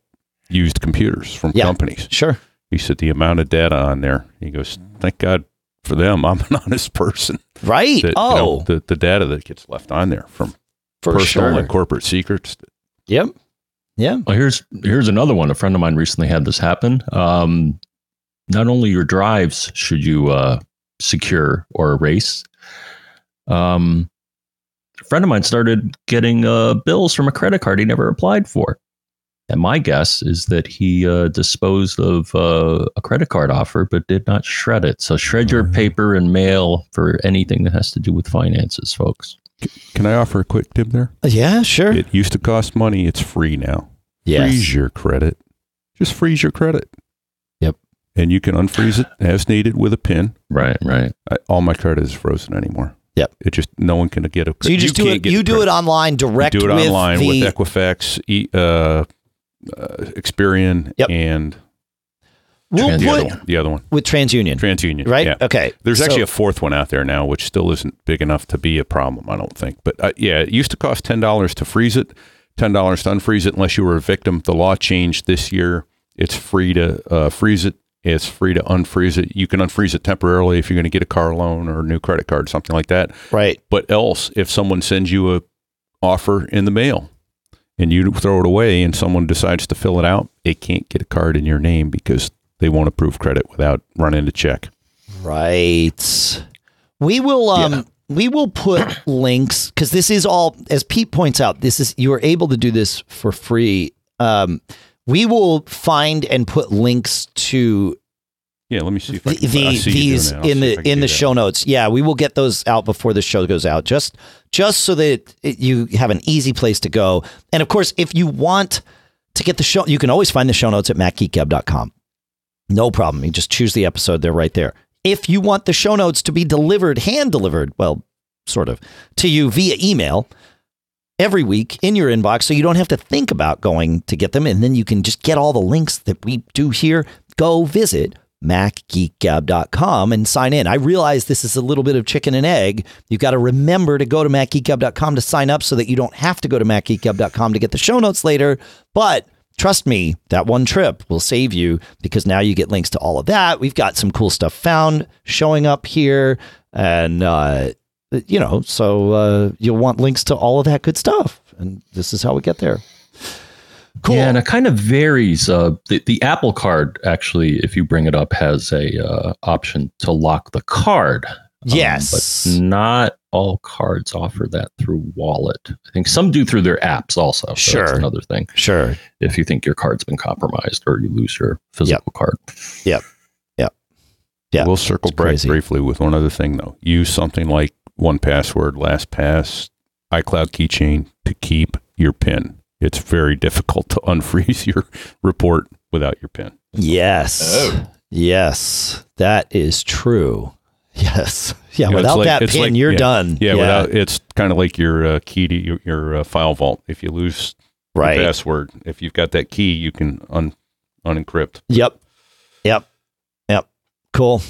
used computers from Yeah. companies. Sure. He said the amount of data on there. He goes, "Thank God for them. I'm an honest person." Right. That, you oh, know, the the data that gets left on there from for personal sure. and corporate secrets. Yep. Yeah. Well, here's here's another one. A friend of mine recently had this happen. Um, not only your drives should you uh, secure or erase. Um, a friend of mine started getting uh, bills from a credit card he never applied for, and my guess is that he uh, disposed of uh, a credit card offer but did not shred it. So shred your Mhm. paper and mail for anything that has to do with finances, folks. Can I offer a quick tip there? Yeah. Sure. It used to cost money. It's free now. yes. Freeze your credit. Just freeze your credit. Yep. And you can unfreeze it as needed with a pin. Right, right. I, all my credit is frozen anymore. Yep. It just no one can get a. So you just do it. You do it online direct. You do it with online the, with Equifax, e, uh, uh, Experian, Yep. and we'll The other one. The other one. with TransUnion, TransUnion. right? Yeah. Okay. There's So- actually a fourth one out there now, which still isn't big enough to be a problem, I don't think. But uh, yeah, it used to cost ten dollars to freeze it, ten dollars to unfreeze it, unless you were a victim. The law changed this year. It's free to uh, freeze it. It's free to unfreeze it. You can unfreeze it temporarily if you're going to get a car loan or a new credit card, something like that. right. But else, if someone sends you a offer in the mail and you throw it away, and someone decides to fill it out, it can't get a card in your name because they won't approve credit without running a check. Right. We will um we will put links cuz this is all as Pete points out this is you are able to do this for free. Um we will find and put links to Yeah, let me see if I the, I the see you doing these in the in the that. show notes. Yeah, we will get those out before the show goes out just just so that it, you have an easy place to go. And of course, if you want to get the show you can always find the show notes at macgeekgab.com. No problem. You just choose the episode, they're right there. If you want the show notes to be delivered, hand delivered, well, sort of, to you via email every week in your inbox so you don't have to think about going to get them and then you can just get all the links that we do here. Go visit macgeekgab.com and sign in. I realize this is a little bit of chicken and egg. You've got to remember to go to macgeekgab.com to sign up so that you don't have to go to macgeekgab.com to get the show notes later. But trust me, that one trip will save you because now you get links to all of that. We've got some cool stuff found showing up here. And, uh, you know, so uh, you'll want links to all of that good stuff. And this is how we get there. Cool. Yeah, and it kind of varies. Uh, the, the Apple Card actually, if you bring it up, has a uh, option to lock the card. Um, Yes. but not all cards offer that through Wallet. I think some do through their apps also. So Sure. that's another thing. Sure. If you think your card's been compromised or you lose your physical card. Yeah, we'll circle it's back crazy. briefly with one other thing though. Use something like one password, LastPass, iCloud keychain to keep your PIN. It's very difficult to unfreeze your report without your PIN. Yes. Oh. Yes. That is true. Yes. Yeah. You know, without like- that pin, like- you're yeah. done. Yeah, without it's kind of like your uh, key to your, your uh, file vault. If you lose right. the password, if you've got that key, you can un unencrypt. Yep. Yep. Yep. Cool.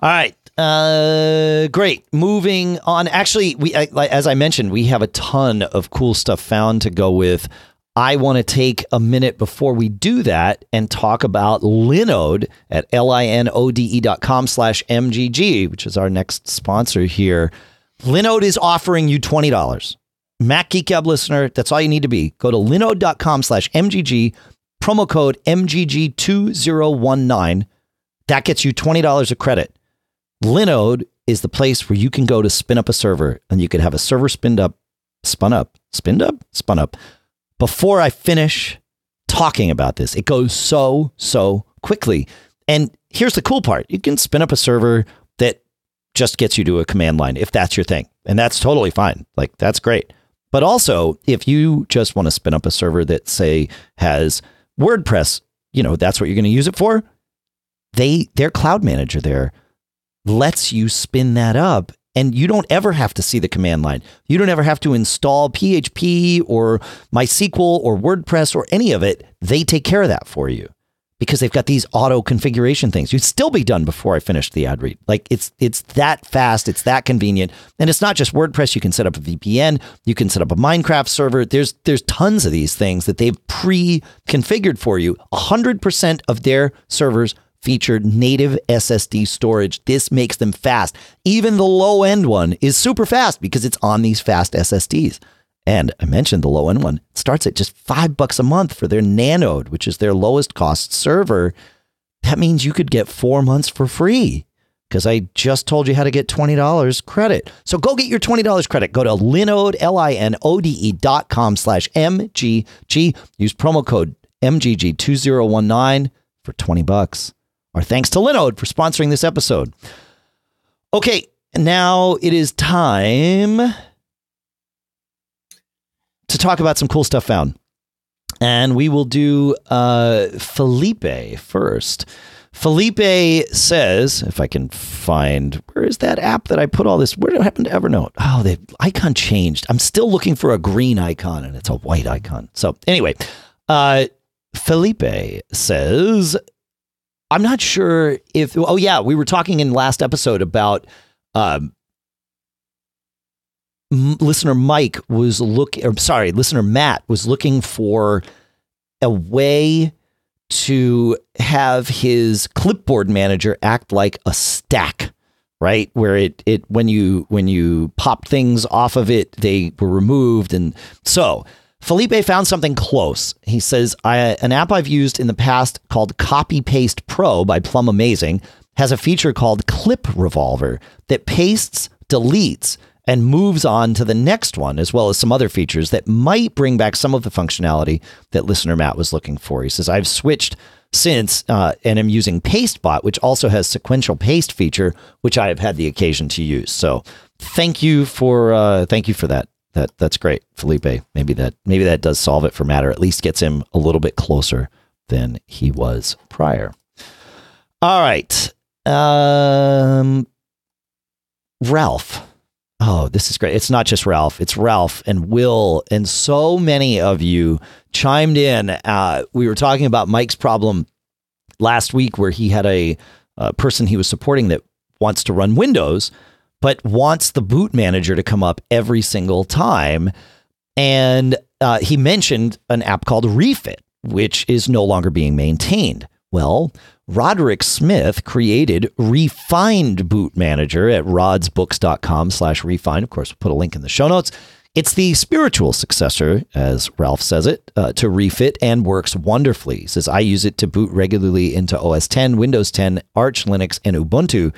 All right. Uh, great. Moving on. Actually, we I, as I mentioned, we have a ton of cool stuff found to go with. I want to take a minute before we do that and talk about Linode at L-I-N-O-D-E dot com slash MGG, which is our next sponsor here. Linode is offering you $20. Mac Geek Gab listener, that's all you need to be. Go to linode.com slash MGG, promo code MGG2019. That gets you $20 of credit. Linode is the place where you can go to spin up a server and you could have a server spinned up, spun up, spinned up, spun up. Before I finish talking about this, it goes so, so quickly. And here's the cool part you can spin up a server that just gets you to a command line if that's your thing. And that's totally fine. Like, that's great. But also, if you just want to spin up a server that, say, has WordPress, you know, that's what you're going to use it for. They, their cloud manager there lets you spin that up and you don't ever have to see the command line. You don't ever have to install PHP or MySQL or WordPress or any of it. They take care of that for you because they've got these auto configuration things. You'd still be done before I finished the ad read. Like it's it's that fast, it's that convenient. And it's not just WordPress, you can set up a VPN, you can set up a Minecraft server. There's there's tons of these things that they've pre-configured for you. 100% of their servers featured native SSD storage. This makes them fast. Even the low end one is super fast because it's on these fast SSDs. And I mentioned the low end one it starts at just five bucks a month for their Nanode, which is their lowest cost server. That means you could get four months for free because I just told you how to get $20 credit. So go get your $20 credit. Go to Linode, L-I-N-O-D-E dot com slash M-G-G. Use promo code MGG2019 for 20 bucks. Our thanks to Linode for sponsoring this episode. Okay, now it is time to talk about some cool stuff found. And we will do uh, Felipe first. Felipe says, if I can find, where is that app that I put all this? Where did it happen to Evernote? Oh, the icon changed. I'm still looking for a green icon and it's a white icon. So, anyway, uh, Felipe says, I'm not sure if. Oh yeah, we were talking in last episode about um, listener Mike was looking. Or sorry, listener Matt was looking for a way to have his clipboard manager act like a stack right where it it when you when you pop things off of it they were removed and so Felipe found something close. He says, An app I've used in the past called Copy Paste Pro by Plum Amazing has a feature called Clip Revolver that pastes, deletes, and moves on to the next one, as well as some other features that might bring back some of the functionality that listener Matt was looking for. He says, I've switched since uh, and am using PasteBot, which also has sequential paste feature, which I have had the occasion to use. So thank you for uh, thank you for that that that's great, Felipe. Maybe that maybe that does solve it for Matt, or at least gets him a little bit closer than he was prior. All right, um, Ralph. Oh, this is great. It's not just Ralph, it's Ralph and Will, and so many of you chimed in. Uh, we were talking about Mike's problem last week, where he had a, a person he was supporting that wants to run Windows but wants the boot manager to come up every single time. And uh, he mentioned an app called Refit, which is no longer being maintained. Well, Roderick Smith created rEFInd Boot Manager at rodsbooks.com slash refind. Of course, we'll put a link in the show notes. It's the spiritual successor, as Ralph says it, uh, to Refit and works wonderfully. He says, I use it to boot regularly into OS 10, Windows 10, Arch Linux, and Ubuntu.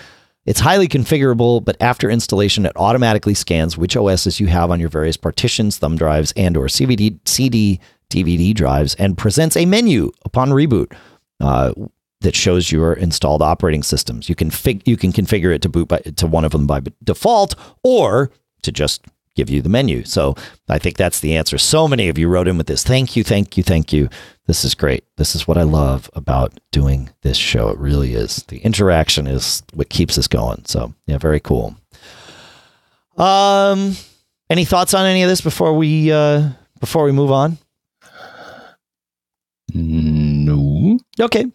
It's highly configurable, but after installation, it automatically scans which OSs you have on your various partitions, thumb drives, and or CVD, CD, DVD drives, and presents a menu upon reboot uh, that shows your installed operating systems. You can fig- you can configure it to boot by, to one of them by default, or to just give you the menu. So I think that's the answer. So many of you wrote in with this. Thank you, thank you, thank you. This is great. This is what I love about doing this show. It really is. The interaction is what keeps us going. So yeah, very cool. Um, any thoughts on any of this before we uh, before we move on? No. Okay.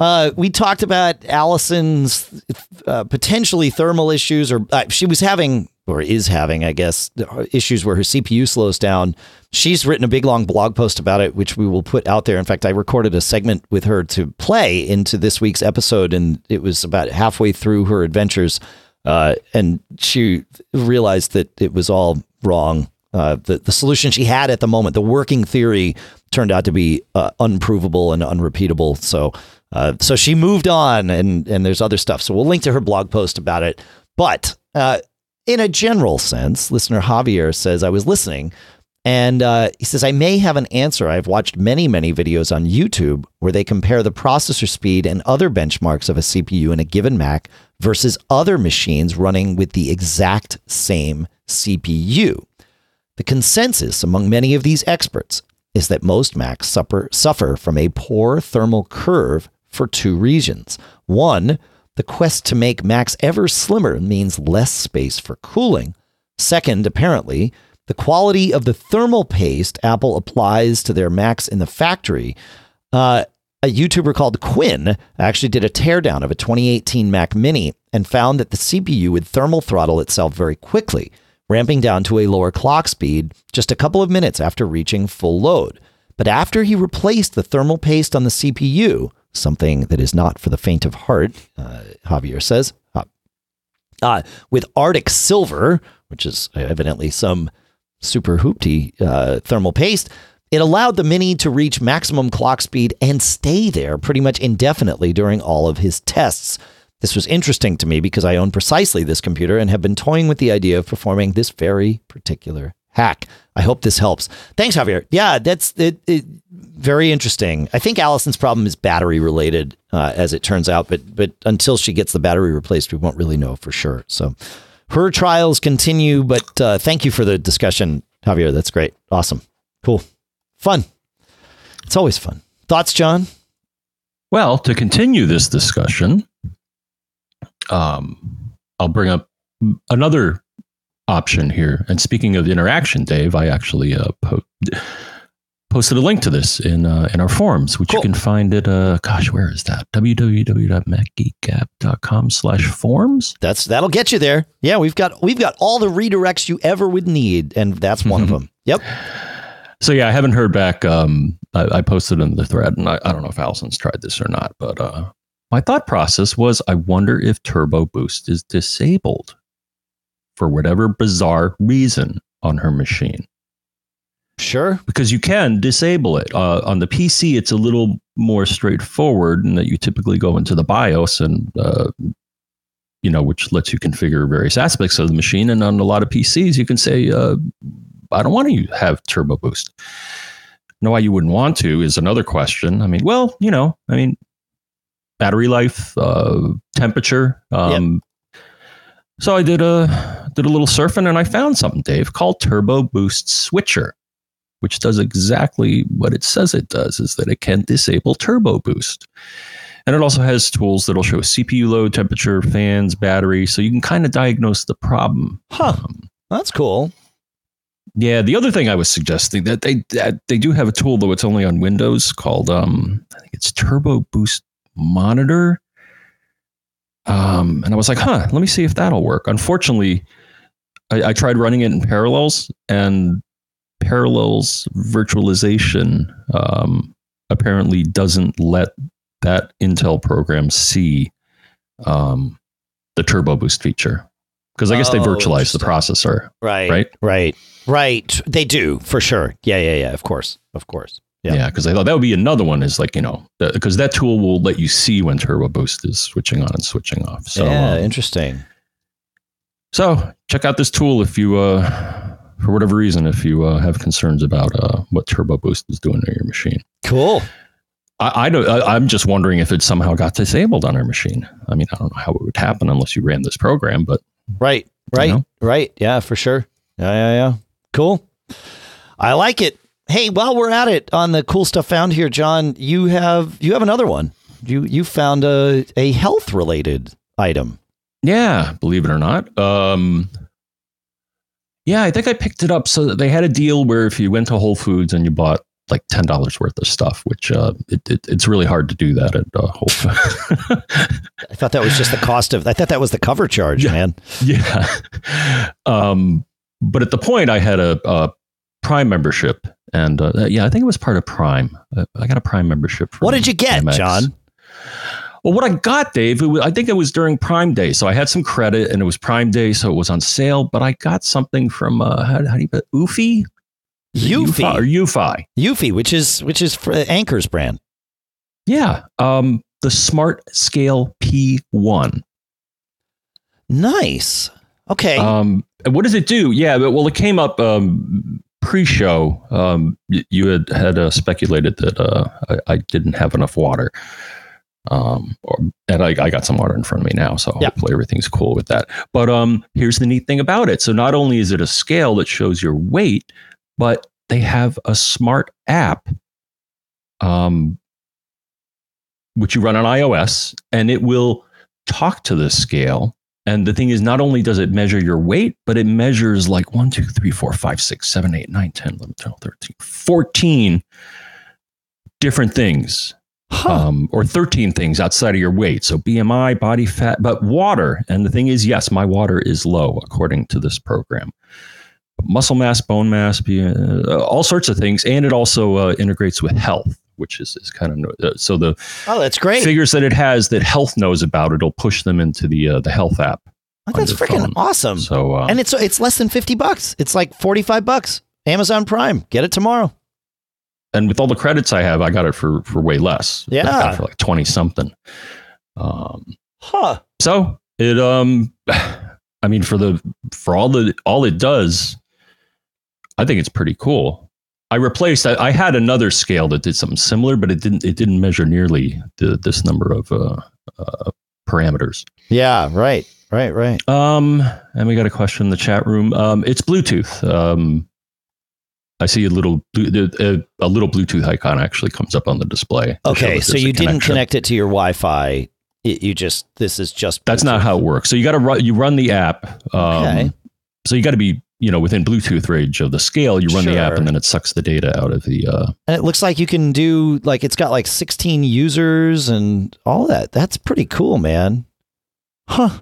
Uh, we talked about Allison's uh, potentially thermal issues, or uh, she was having or is having, I guess, issues where her CPU slows down. She's written a big long blog post about it, which we will put out there. In fact, I recorded a segment with her to play into this week's episode, and it was about halfway through her adventures. Uh, and she realized that it was all wrong. Uh, the, the solution she had at the moment, the working theory, turned out to be uh, unprovable and unrepeatable. So, uh, so she moved on, and and there's other stuff. So we'll link to her blog post about it. But uh, in a general sense, listener Javier says, I was listening and uh, he says, I may have an answer. I've watched many, many videos on YouTube where they compare the processor speed and other benchmarks of a CPU in a given Mac versus other machines running with the exact same CPU. The consensus among many of these experts is that most Macs suffer, suffer from a poor thermal curve for two reasons. One, the quest to make Macs ever slimmer means less space for cooling. Second, apparently, the quality of the thermal paste Apple applies to their Macs in the factory. Uh, a YouTuber called Quinn actually did a teardown of a 2018 Mac Mini and found that the CPU would thermal throttle itself very quickly, ramping down to a lower clock speed just a couple of minutes after reaching full load. But after he replaced the thermal paste on the CPU, something that is not for the faint of heart, uh, Javier says. Uh, uh, with Arctic Silver, which is evidently some super hoopty uh, thermal paste, it allowed the Mini to reach maximum clock speed and stay there pretty much indefinitely during all of his tests. This was interesting to me because I own precisely this computer and have been toying with the idea of performing this very particular hack. I hope this helps. Thanks, Javier. Yeah, that's it, it very interesting. I think Allison's problem is battery related, uh, as it turns out. But but until she gets the battery replaced, we won't really know for sure. So her trials continue. But uh, thank you for the discussion, Javier. That's great. Awesome. Cool. Fun. It's always fun. Thoughts, John? Well, to continue this discussion, um, I'll bring up another option here. And speaking of interaction, Dave, I actually uh, po- posted a link to this in uh, in our forums, which Cool. you can find at uh, gosh, where is that? www.macgeekgab.com slash forums. That's that'll get you there. Yeah, we've got we've got all the redirects you ever would need, and that's one of them. Yep. So yeah, I haven't heard back. Um, I, I posted in the thread, and I, I don't know if Allison's tried this or not, but uh, my thought process was, I wonder if Turbo Boost is disabled for whatever bizarre reason on her machine. Sure. because you can disable it uh, on the PC. It's a little more straightforward in that you typically go into the BIOS and uh, you know which lets you configure various aspects of the machine. And on a lot of PCs, you can say, uh, "I don't want to have Turbo Boost." Know why you wouldn't want to is another question. I mean, well, you know, I mean, battery life, uh, temperature. Um, So I did a did a little surfing and I found something, Dave, called Turbo Boost Switcher which does exactly what it says it does is that it can disable turbo boost and it also has tools that'll show cpu load temperature fans battery so you can kind of diagnose the problem Huh. um, That's cool. yeah the other thing i was suggesting that they that they do have a tool though it's only on windows called um i think it's turbo boost monitor um and i was like huh let me see if that'll work unfortunately i, I tried running it in parallels and parallels virtualization um, apparently doesn't let that Intel program see um, the turbo boost feature because I guess they virtualize the processor, Right. right? Right. Right. They do for sure. Yeah. Yeah. Yeah. Of course. Of course. Yeah. Yeah, because I thought that would be another one. Is like you know because that tool will let you see when turbo boost is switching on and switching off. So yeah. um, interesting. so check out this tool if you uh, for whatever reason if you uh, have concerns about uh, what turbo boost is doing to your machine. Cool. I, I don't. I, I'm just wondering if it somehow got disabled on our machine. I mean, I don't know how it would happen unless you ran this program, but Right. Right. know? Right. Yeah. For sure. Yeah. Yeah. Yeah. Cool. I like it. Hey, while we're at it on the cool stuff found here, John, you have you have another one. You you found a a health related item. yeah, believe it or not, um, yeah, I think I picked it up. So they had a deal where if you went to Whole Foods and you bought like ten dollars worth of stuff, which uh, it, it, it's really hard to do that at uh, Whole Foods. I thought that was just the cost of. I thought that was the cover charge, Yeah. man. yeah. Um, but at the point, I had a, a Prime membership, and uh, yeah, I think it was part of Prime. I got a Prime membership. What did you get. John? Well, what I got, Dave, it was, I think it was during Prime Day, so I had some credit, and it was Prime Day, so it was on sale. But I got something from uh, how, how do you put Ufi? It Eufy. or Ufi? Eufy, which is which is for Anker's brand. Yeah, um, the Smart Scale P1. Nice. Okay. Um, what does it do? Yeah, but, well, it came up um, pre-show. Um, you had had uh, speculated that uh, I, I didn't have enough water, um, or, and I, I got some water in front of me now, so Yeah. hopefully everything's cool with that. But um, here's the neat thing about it. So not only is it a scale that shows your weight, but they have a smart app, um, which you run on iOS, and it will talk to the scale. And the thing is, not only does it measure your weight, but it measures like 1, 2, 3, 4, 5, 6, 7, 8, 9, 10, 11, 12, 13, 14 different things, huh. um, or 13 things outside of your weight. So BMI, body fat, but water. And the thing is, yes, my water is low according to this program. Muscle mass, bone mass, uh, all sorts of things. And it also uh, integrates with health, which is, is kind of uh, so the oh, that's great. figures that it has that health knows about it'll push them into the uh, the health app Oh, that's freaking phone. awesome. so uh, and it's it's less than 50 bucks. It's like 45 bucks. Amazon Prime. Get it tomorrow. And with all the credits i have i got it for for way less I got it Yeah. for like 20 something um Huh. so it um i mean for the for all the all it does i think it's pretty cool i replaced i, I had another scale that did something similar but it didn't it didn't measure nearly the, this number of uh, uh parameters Yeah, right. Right, right. Um, and we got a question in the chat room. Um, it's Bluetooth. Um, I see a little blue- a, a little Bluetooth icon actually comes up on the display. Okay, so you didn't connect it to your Wi-Fi. It, you just this is just That's not how it works. So you got to run. You run the app. Um, Okay. So you got to be you know within Bluetooth range of the scale. You run the app, and then it sucks the data out of the. Uh, And it looks like you can do like it's got like 16 users and all that. That's pretty cool, man. Huh.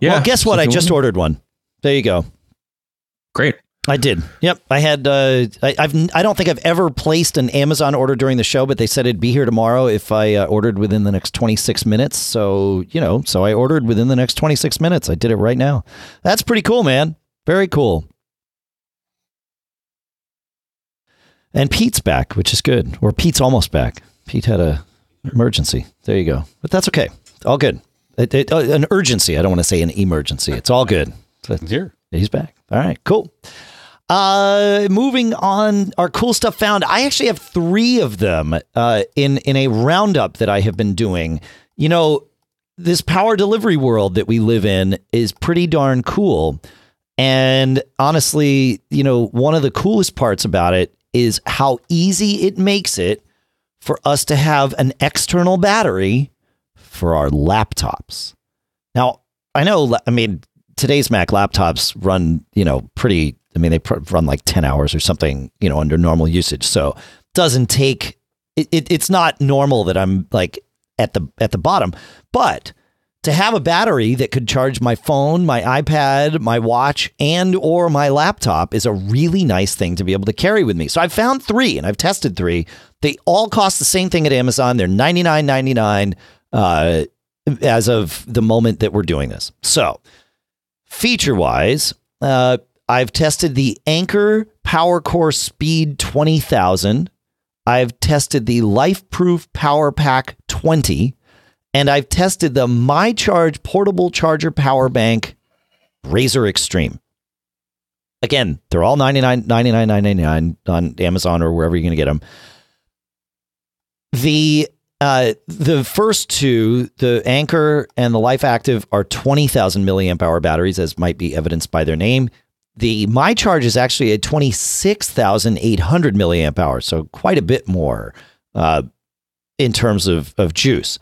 yeah. well, guess what? I just ordered one. There you go. Great. I did. Yep. I had. Uh, I, I've. I don't think I've ever placed an Amazon order during the show, but they said it'd be here tomorrow if I uh, ordered within the next 26 minutes. So you know, so I ordered within the next 26 minutes. I did it right now. That's pretty cool, man. Very cool. And Pete's back, which is good. Or Pete's almost back. Pete had a emergency. There you go. But that's okay. All good. It, it, uh, an urgency. I don't want to say an emergency. It's all good. Here. He's back. All right, cool. Uh, moving on, our cool stuff found. I actually have three of them uh, in in a roundup that I have been doing. You know, this power delivery world that we live in is pretty darn cool. And honestly, you know, one of the coolest parts about it is how easy it makes it for us to have an external battery for our laptops. Now, I know, I mean, today's Mac laptops run, you know, pretty, I mean, they run like 10 hours or something, you know, under normal usage. So doesn't take, it, it, it's not normal that I'm like at the, at the bottom, but to have a battery that could charge my phone, my iPad, my watch, and or my laptop is a really nice thing to be able to carry with me. So I've found three and I've tested three. They all cost the same thing at Amazon. They're ninety nine ninety nine uh, as of the moment that we're doing this. So feature wise, uh, I've tested the Anker PowerCore Speed twenty thousand. I've tested the Life Proof Power Pack twenty and I've tested the MyCharge portable charger power bank Razor Extreme. Again, they're all 99 99 99 on Amazon or wherever you're going to get them. The uh, the first two, the Anchor and the Life Active, are 20,000 milliamp hour batteries, as might be evidenced by their name. The My Charge is actually a 26,800 milliamp hours, so quite a bit more uh, in terms of, of juice.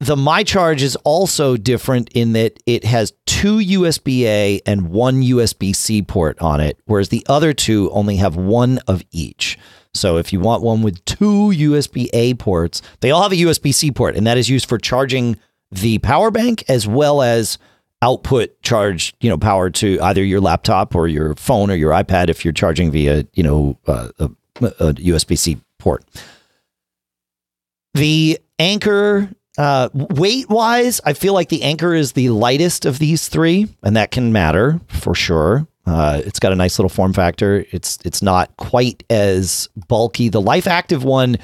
The My Charge is also different in that it has two USB A and one USB C port on it, whereas the other two only have one of each. So if you want one with two USB A ports, they all have a USB C port, and that is used for charging the power bank as well as output charge, you know, power to either your laptop or your phone or your iPad if you're charging via, you know, uh, a, a USB C port. The Anker uh, weight wise, I feel like the Anker is the lightest of these three, and that can matter for sure. Uh, it's got a nice little form factor. It's it's not quite as bulky. The Life Active one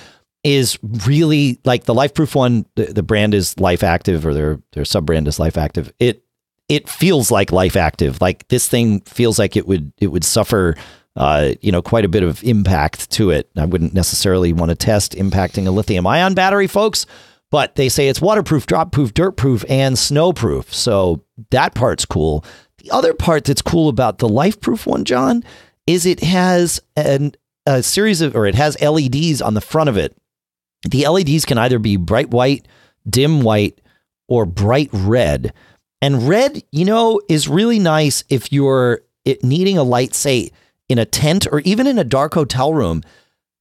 is really like the Life Proof one. The, the brand is Life Active, or their their sub brand is Life Active. It it feels like Life Active. Like this thing feels like it would it would suffer uh, you know, quite a bit of impact to it. I wouldn't necessarily want to test impacting a lithium ion battery, folks, but they say it's waterproof, drop proof, dirt proof, and snow proof. So that part's cool. The other part that's cool about the life proof one, John, is it has an, a series of, or it has LEDs on the front of it. The LEDs can either be bright white, dim white, or bright red. And red, you know, is really nice if you're needing a light, say, in a tent or even in a dark hotel room.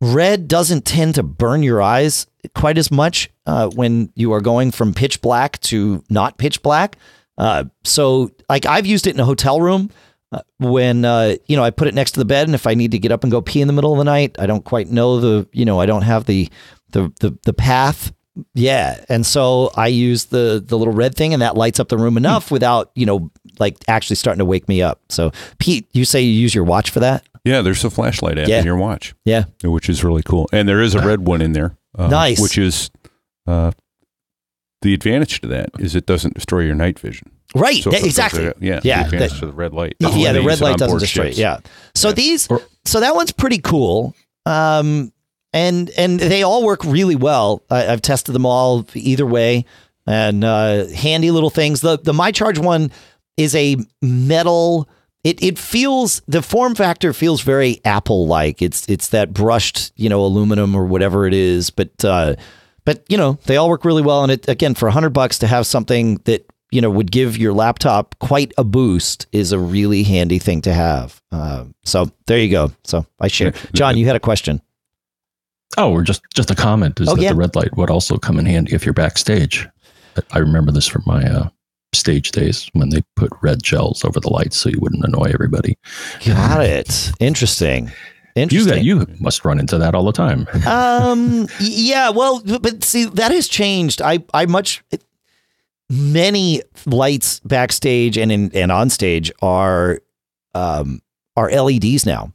Red doesn't tend to burn your eyes quite as much uh, when you are going from pitch black to not pitch black. Uh, so, like, I've used it in a hotel room uh, when uh, you know I put it next to the bed, and if I need to get up and go pee in the middle of the night, I don't quite know the you know I don't have the the the, the path. Yeah, and so I use the the little red thing, and that lights up the room enough without you know like actually starting to wake me up. So, Pete, you say you use your watch for that? Yeah, there's a flashlight app Yeah. in your watch, Yeah. which is really cool. And there is a red one in there. uh, Nice. Which is uh, the advantage to that is it doesn't destroy your night vision. Right. So yeah, exactly. a- yeah. Yeah, The advantage that- to the red light. yeah, the red light doesn't destroy ships. Yeah. So these, Or- so that one's pretty cool. Um, and and they all work really well. I, I've tested them all either way, and uh, handy little things. The the My Charge one is a metal. It it feels the form factor feels very Apple like. It's it's that brushed you know aluminum or whatever it is, but uh, but you know they all work really well. And it again for a hundred bucks to have something that you know would give your laptop quite a boost is a really handy thing to have. Uh, so there you go. So I share. John, you had a question. Oh, or just just a comment is Oh, that yeah. the red light would also come in handy if you're backstage. I remember this from my uh, stage days when they put red gels over the lights so you wouldn't annoy everybody. Got it. Interesting. You Interesting. got, you must run into that all the time. um yeah well but see that has changed i i much many lights backstage and in and on stage are um are leds now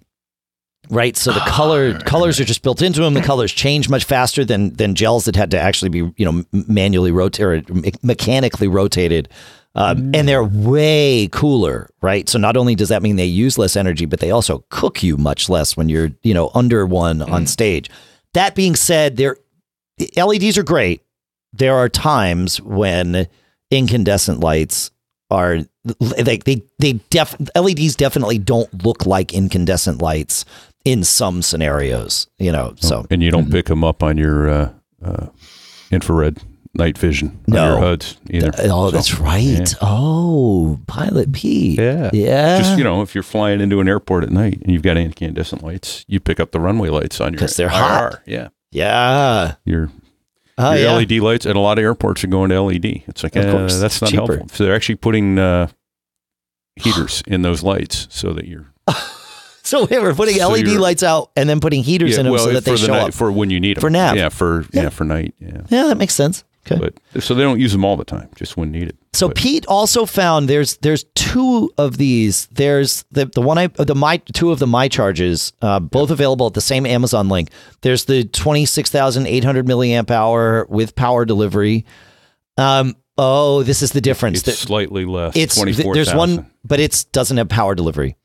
right? So the color ah, colors are just built into them. The colors change much faster than than gels that had to actually be you know manually rotated or me- mechanically rotated. Um, mm. and they're way cooler, right? So not only does that mean they use less energy, but they also cook you much less when you're, you know, under one on mm. stage. That being said, there LEDs are great. There are times when incandescent lights are like they they def LEDs definitely don't look like incandescent lights in some scenarios, you know. So and you don't Mm-hmm. pick them up on your uh, uh, infrared night vision on No. your HUDs either. oh, So, that's right. yeah. Oh, Pilot P. Yeah. Yeah. Just you know, if you're flying into an airport at night and you've got incandescent lights, you pick up the runway lights on your because they're IR. hot. Yeah, yeah. your Oh, your yeah. LED lights at a lot of airports are going to LED. It's like Of uh, that's not cheaper. helpful. So they're actually putting uh, heaters in those lights so that you're So we're putting So LED lights out and then putting heaters in them well so that they the show night, up. for when you need them For nap. Yeah, for Yeah. yeah, for night. Yeah, Yeah, that makes sense. Okay. but so they don't use them all the time, just when needed. So But- Pete also found there's there's two of these. There's the the one I the my two of the my charges, uh, both available at the same Amazon link. There's the twenty six thousand eight hundred milliamp hour with power delivery. Um. Oh, this is the difference. it's That- slightly less. it's there's one, but it's doesn't have power delivery.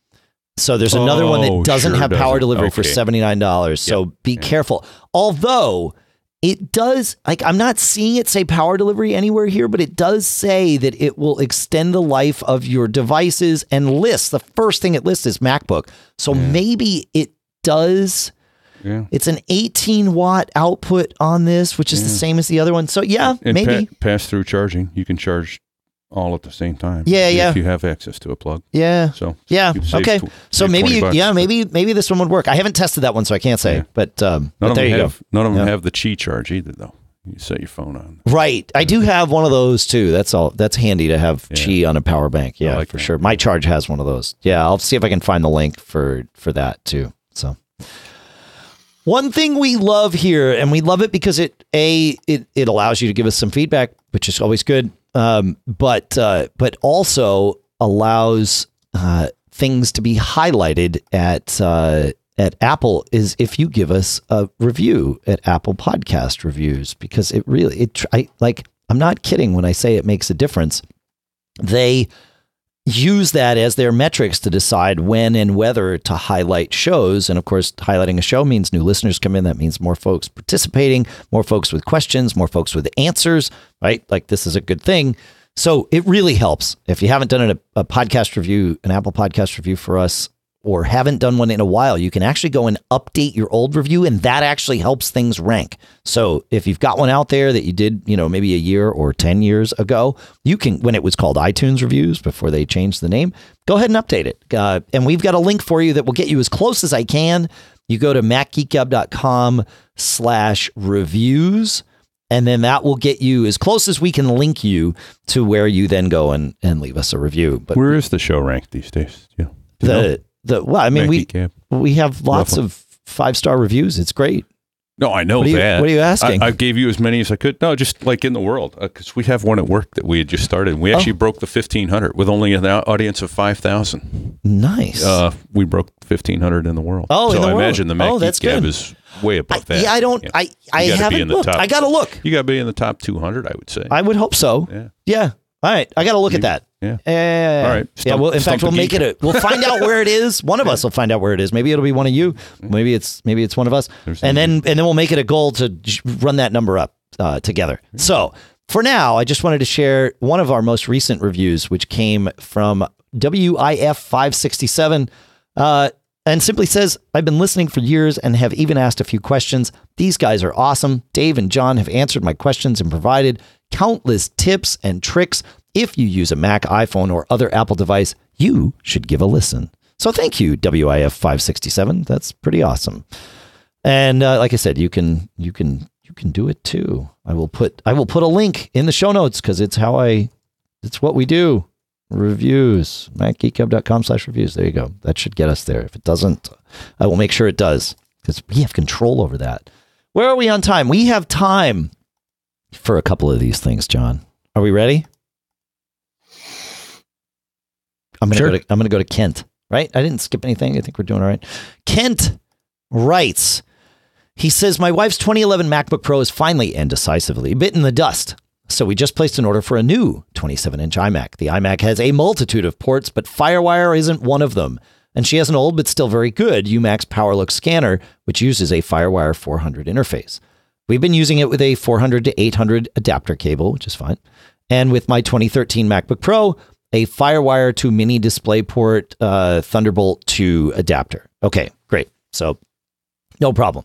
So there's another one Oh, that doesn't sure have power doesn't. delivery for seventy nine dollars. So be careful. Although it does, like I'm not seeing it say power delivery anywhere here, but it does say that it will extend the life of your devices and lists. The first thing it lists is MacBook. So maybe it does. Yeah. It's an 18 watt output on this, which is the same as the other one. So yeah, And maybe. pass through charging. You can charge all at the same time. Yeah, yeah. if you have access to a plug. yeah. So Yeah. Okay. tw- So maybe you, yeah, maybe maybe this one would work. I haven't tested that one, so I can't say. Yeah. But um, none but of there you have none of them Yeah. have the Qi charge either, though. You set your phone on. Right. I do have one of those too. That's all. That's handy to have Yeah. Qi on a power bank. Yeah, like for that. sure. My charge has one of those. Yeah, I'll see if I can find the link for for that too. So. One thing we love here, and we love it because it a it, it allows you to give us some feedback, which is always good. Um, but uh, but also allows uh, things to be highlighted at uh, at Apple is if you give us a review at Apple Podcast Reviews because it really it I, like I'm not kidding when I say it makes a difference. They use that as their metrics to decide when and whether to highlight shows. And of course, highlighting a show means new listeners come in. That means more folks participating, more folks with questions, more folks with answers, right? Like this is a good thing. So it really helps. If you haven't done a, a podcast review, an Apple podcast review for us, or haven't done one in a while, you can actually go and update your old review, and that actually helps things rank. So if you've got one out there that you did, you know, maybe a year or 10 years ago, you can, when it was called iTunes Reviews before they changed the name, go ahead and update it. Uh, and we've got a link for you that will get you as close as I can. You go to macgeekgab.com slash reviews, and then that will get you as close as we can link you to where you then go and, and leave us a review. But Where is the show ranked these days? Yeah. The, the, well, I mean, Mackie we, Cab. we have lots of five star reviews. It's great. No, I know What are you, that. what are you asking? I, I gave you as many as I could. No, just like in the world, because we have one at work that we had just started. We actually Oh. broke the fifteen hundred with only an audience of five thousand. nice. Uh, we broke fifteen hundred in the world. Oh, so in the I world. imagine the Mac Oh, that's good. is way I, above that. yeah, I don't. I I You gotta be haven't looked. top. I got to look. You got to be in the top two hundred, I would say. I would hope so. yeah. Yeah. All right. I got to look at that. Yeah. Yeah. All right. yeah. Well, in fact, we'll the make geek. it. A, we'll find out where it is. One of us will find out where it is. Maybe it'll be one of you. Maybe it's maybe it's one of us. There's and then and then we'll make it a goal to run that number up uh, together. So for now, I just wanted to share one of our most recent reviews, which came from WIF five sixty seven. Uh, and simply says, I've been listening for years and have even asked a few questions. These guys are awesome. Dave and John have answered my questions and provided countless tips and tricks. If you use a Mac, iPhone, or other Apple device, you should give a listen. So thank you, WIF 567. That's pretty awesome. And uh, like I said, you can you can you can do it too. I will put I will put a link in the show notes because it's how I it's what we do. Reviews. MacGeekGab.com slash reviews. There you go. That should get us there. If it doesn't, I will make sure it does because we have control over that. Where are we on time? We have time for a couple of these things, John. Are we ready? I'm gonna Sure. go to I'm gonna go to Kent. Right? I didn't skip anything. I think we're doing all right. Kent writes. He says, My wife's 2011 MacBook Pro is finally and decisively bitten the dust. So we just placed an order for a new 27 inch iMac. The iMac has a multitude of ports, but FireWire isn't one of them. And she has an old but still very good UMax PowerLook scanner, which uses a FireWire 400 interface. We've been using it with a 400 to 800 adapter cable, which is fine. And with my 2013 MacBook Pro, a FireWire to mini DisplayPort uh, Thunderbolt 2 adapter. Okay, great. So no problem.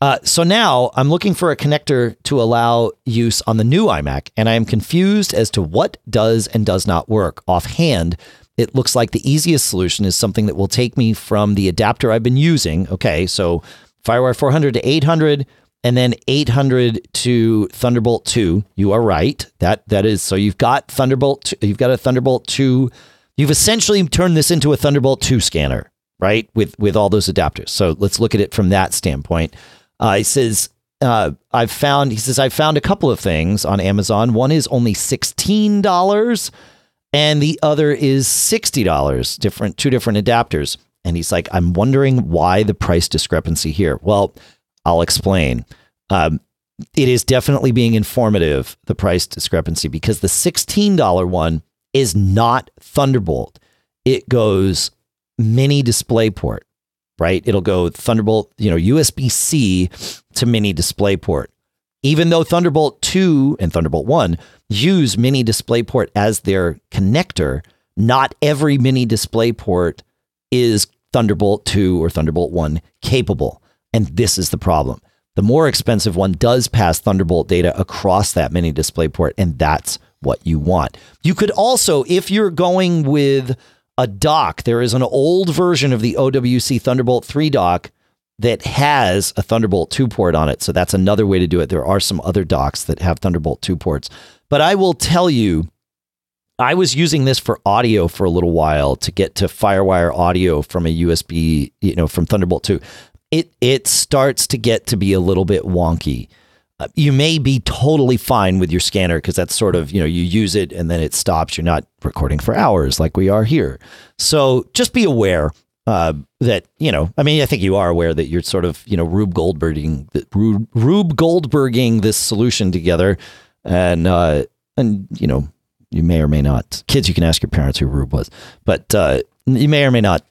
Uh, so now I'm looking for a connector to allow use on the new iMac, and I am confused as to what does and does not work. Offhand, it looks like the easiest solution is something that will take me from the adapter I've been using. Okay, so FireWire 400 to 800, and then 800 to Thunderbolt 2. You are right. That that is so you've got Thunderbolt. 2 You've got a Thunderbolt 2. You've essentially turned this into a Thunderbolt 2 scanner, right? With with all those adapters. So let's look at it from that standpoint. Uh, he says, uh, I've found, he says, I've found a couple of things on Amazon. One is only $16 and the other is $60, different, two different adapters. And he's like, I'm wondering why the price discrepancy here. Well, I'll explain. Um, it is definitely being informative, the price discrepancy, because the $16 one is not Thunderbolt. It goes mini DisplayPort right? It'll go Thunderbolt, you know, USB C to mini DisplayPort. Even though Thunderbolt 2 and Thunderbolt 1 use mini DisplayPort as their connector, not every mini DisplayPort is Thunderbolt 2 or Thunderbolt 1 capable. And this is the problem. The more expensive one does pass Thunderbolt data across that mini display port, and that's what you want. You could also, if you're going with a dock. There is an old version of the OWC Thunderbolt 3 dock that has a Thunderbolt 2 port on it. So that's another way to do it. There are some other docks that have Thunderbolt 2 ports. But I will tell you, I was using this for audio for a little while to get to FireWire audio from a USB, you know, from Thunderbolt 2. It it starts to get to be a little bit wonky. Uh, you may be totally fine with your scanner because that's sort of, you know, you use it and then it stops. You're not recording for hours like we are here. So just be aware uh, that, you know, I mean, I think you are aware that you're sort of, you know, Rube Goldberging, Rube, Goldberging this solution together. And, uh, and, you know, you may or may not, kids, you can ask your parents who Rube was, but uh, you may or may not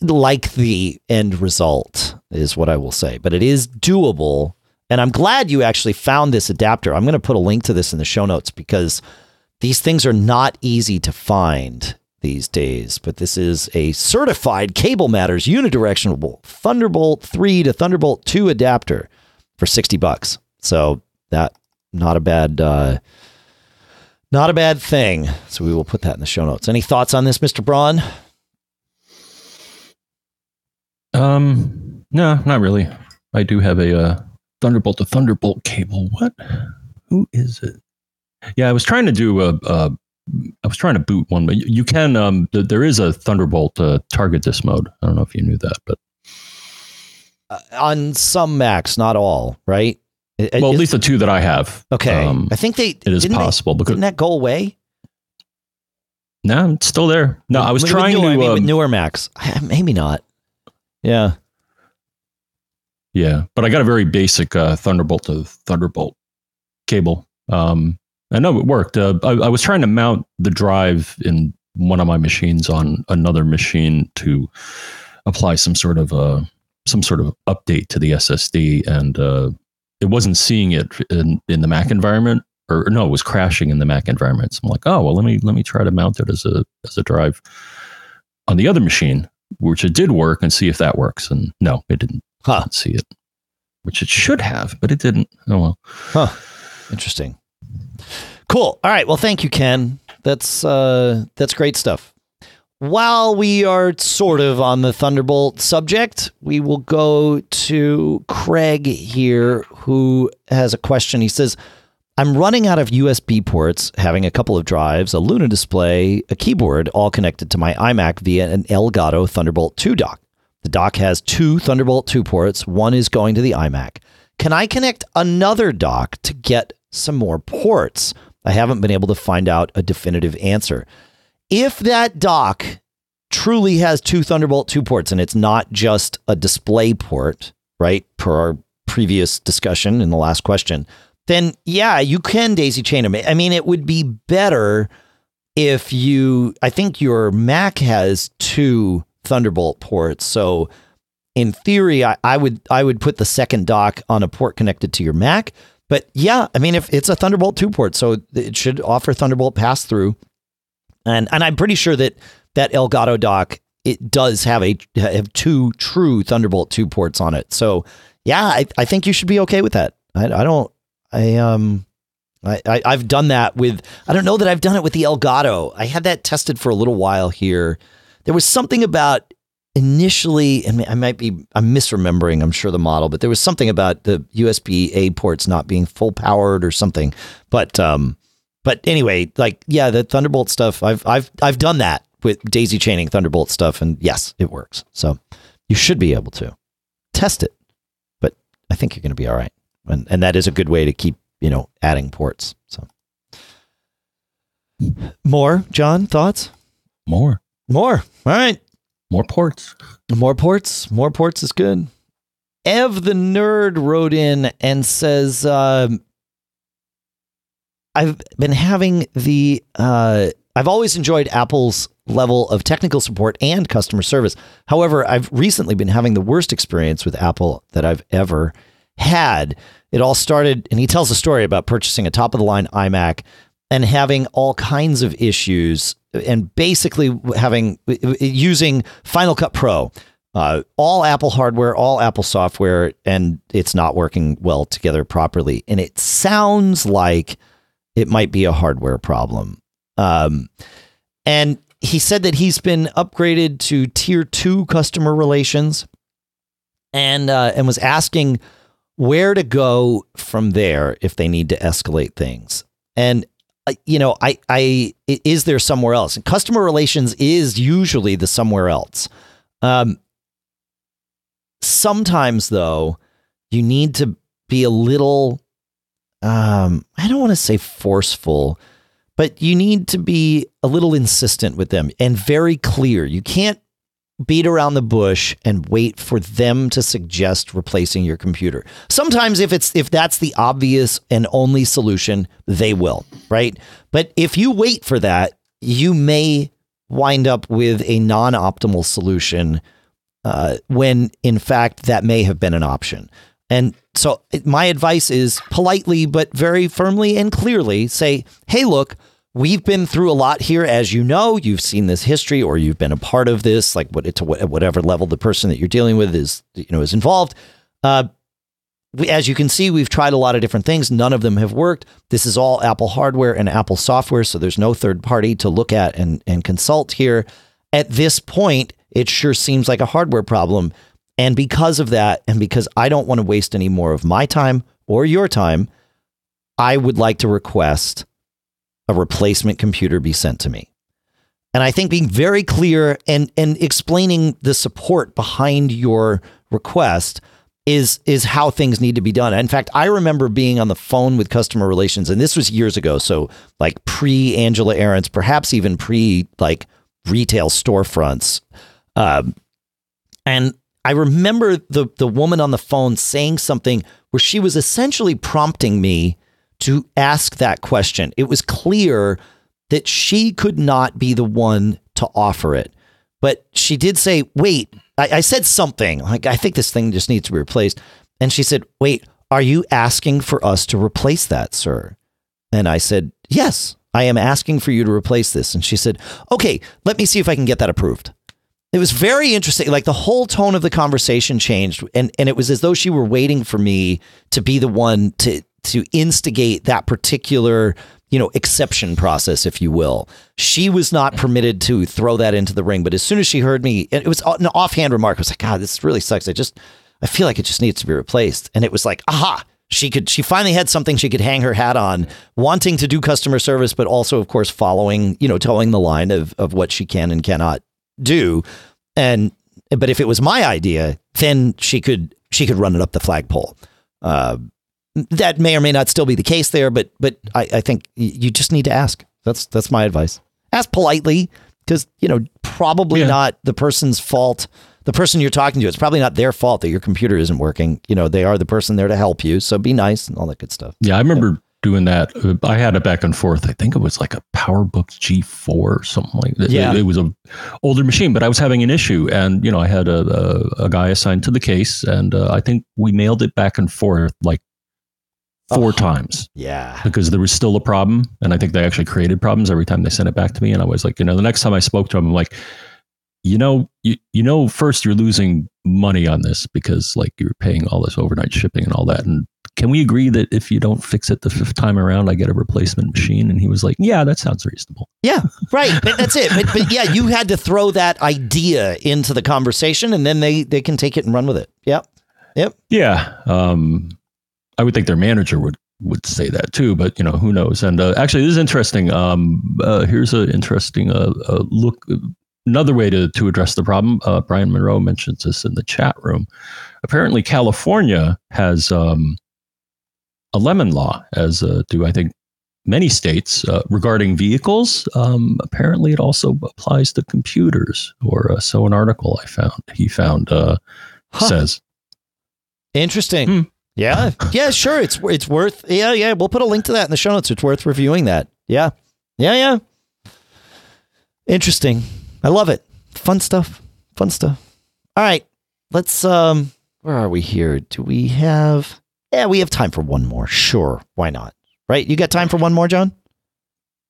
like the end result, is what I will say. But it is doable and I'm glad you actually found this adapter. I'm going to put a link to this in the show notes because these things are not easy to find these days. But this is a certified Cable Matters unidirectional Thunderbolt 3 to Thunderbolt 2 adapter for 60 bucks. So that not a bad uh, not a bad thing. So we will put that in the show notes. Any thoughts on this, Mr. Braun? Um, no, not really. I do have a uh, Thunderbolt to Thunderbolt cable. What? Who is it? Yeah, I was trying to do a. a I was trying to boot one, but you, can. Um, th- there is a Thunderbolt uh, target disk mode. I don't know if you knew that, but Uh, on some Macs, not all, right? It- well, at least the two that I have. okay. um, I think they it is didn't they- possible because didn't that go away? no, it's still there. No, I was trying newer, I to. mean, with um, newer Macs. Maybe not. Yeah. Yeah, but I got a very basic uh, Thunderbolt to Thunderbolt cable. Um, I know it worked. Uh, I, I was trying to mount the drive in one of my machines on another machine to apply some sort of uh, some sort of update to the SSD, and uh, it wasn't seeing it in, in the Mac environment, or no, it was crashing in the Mac environment. So I'm like, oh well, let me let me try to mount it as a as a drive on the other machine, which it did work, and see if that works. And no, it didn't Huh. not see it, which it should have, but it didn't. Oh well. Huh. Interesting. Cool. All right. Well, thank you, Ken. That's uh, that's great stuff. While we are sort of on the Thunderbolt subject, we will go to Craig here, who has a question. He says, I'm running out of USB ports, having a couple of drives, a Luna display, a keyboard, all connected to my iMac via an Elgato Thunderbolt 2 dock. The dock has two Thunderbolt 2 ports, one is going to the iMac. Can I connect another dock to get some more ports? I haven't been able to find out a definitive answer if that dock truly has two Thunderbolt 2 ports and it's not just a display port, right, per our previous discussion in the last question, then yeah, you can daisy chain them. I mean, it would be better if you, I think your Mac has two Thunderbolt ports. So in theory, I, I would I would put the second dock on a port connected to your Mac. But yeah, I mean, if it's a Thunderbolt 2 port, so it should offer Thunderbolt pass through and and I'm pretty sure that that Elgato dock it does have a have two true Thunderbolt two ports on it. So yeah, I, I think you should be okay with that. I, I don't I um I, I I've done that with I don't know that I've done it with the Elgato. I had that tested for a little while here. There was something about initially, and I might be I'm misremembering. I'm sure the model, but there was something about the USB A ports not being full powered or something. But um, but anyway, like yeah, the Thunderbolt stuff. I've I've I've done that with daisy chaining Thunderbolt stuff, and yes, it works. So you should be able to test it. But I think you're going to be all right, and and that is a good way to keep you know adding ports. So more, John, thoughts? More, more. All right, more ports. More ports. More ports is good. Ev the nerd wrote in and says, uh, I've been having the uh, I've always enjoyed Apple's level of technical support and customer service. However, I've recently been having the worst experience with Apple that I've ever had. It all started, and he tells a story about purchasing a top of the line iMac and having all kinds of issues, and basically having using Final Cut Pro. Uh, all Apple hardware, all Apple software, and it's not working well together properly. And it sounds like it might be a hardware problem. Um, and he said that he's been upgraded to tier two customer relations and uh, and was asking where to go from there if they need to escalate things. And uh, you know, I I is there somewhere else? And customer relations is usually the somewhere else. Um, sometimes though, you need to be a little um, I don't want to say forceful, but you need to be a little insistent with them and very clear. You can't beat around the bush and wait for them to suggest replacing your computer. Sometimes if it's if that's the obvious and only solution, they will, right? But if you wait for that, you may wind up with a non-optimal solution uh, when in fact that may have been an option. And so my advice is politely, but very firmly and clearly say, hey, look, we've been through a lot here. As you know, you've seen this history or you've been a part of this, like what, to whatever level the person that you're dealing with is, you know, is involved. Uh, we, as you can see, we've tried a lot of different things. None of them have worked. This is all Apple hardware and Apple software, so there's no third party to look at and, and consult here. At this point, it sure seems like a hardware problem. And because of that, and because I don't want to waste any more of my time or your time, I would like to request a replacement computer be sent to me. And I think being very clear and, and explaining the support behind your request is is how things need to be done. In fact, I remember being on the phone with customer relations, and this was years ago. So like pre Angela Ahrendts, perhaps even pre like retail storefronts. Um, and I remember the the woman on the phone saying something where she was essentially prompting me to ask that question. It was clear that she could not be the one to offer it. But she did say, wait, I, I said something like, I think this thing just needs to be replaced. And she said, wait, are you asking for us to replace that, sir? And I said, yes, I am asking for you to replace this. And she said, okay, let me see if I can get that approved. It was very interesting. Like the whole tone of the conversation changed, and and it was as though she were waiting for me to be the one to to instigate that particular you know, exception process, if you will. She was not permitted to throw that into the ring. But as soon as she heard me, it was an offhand remark. I was like, God, this really sucks. I just, I feel like it just needs to be replaced. And it was like, aha, she could, she finally had something she could hang her hat on, wanting to do customer service, but also, of course, following, you know, toeing the line of, of what she can and cannot do. And, but if it was my idea, then she could, she could run it up the flagpole. Uh, that may or may not still be the case there, but but I, I think you just need to ask. That's that's my advice. Ask politely because you know probably Yeah. not the person's fault. The person you're talking to, it's probably not their fault that your computer isn't working. You know, they are the person there to help you. So be nice and all that good stuff. Yeah, I remember doing that. I had a back and forth. I think it was like a PowerBook G4 or something like that. Yeah. It, it was a older machine, but I was having an issue, and you know, I had a a, a guy assigned to the case, and uh, I think we mailed it back and forth like four Oh. times Yeah. because there was still a problem, and I think they actually created problems every time they sent it back to me. And I was like, you know, the next time I spoke to them, I'm like. You know, you, you know, first you're losing money on this because like you're paying all this overnight shipping and all that. And can we agree that if you don't fix it the fifth time around, I get a replacement machine? And he was like, yeah, that sounds reasonable. Yeah, right. But that's it. But, but yeah, you had to throw that idea into the conversation, and then they they can take it and run with it. Yep. Yep. Yeah. Um, I would think their manager would, would say that too, but you know, who knows? And uh, actually, this is interesting. Um, uh, here's an interesting uh, uh, look. Another way to, to address the problem, uh, Brian Monroe mentions this in the chat room. Apparently, California has um, a lemon law, as uh, do I think many states uh, regarding vehicles. Um, apparently, it also applies to computers, or uh, so an article I found he found uh, Huh. says. Interesting. Hmm. Yeah. Yeah, sure. It's it's worth yeah, yeah. We'll put a link to that in the show notes. It's worth reviewing that. Yeah. Yeah, yeah. Interesting. I love it. Fun stuff. Fun stuff. All right. Let's um where are we here? Do we have Yeah, we have time for one more. Sure. Why not? Right? You got time for one more, John?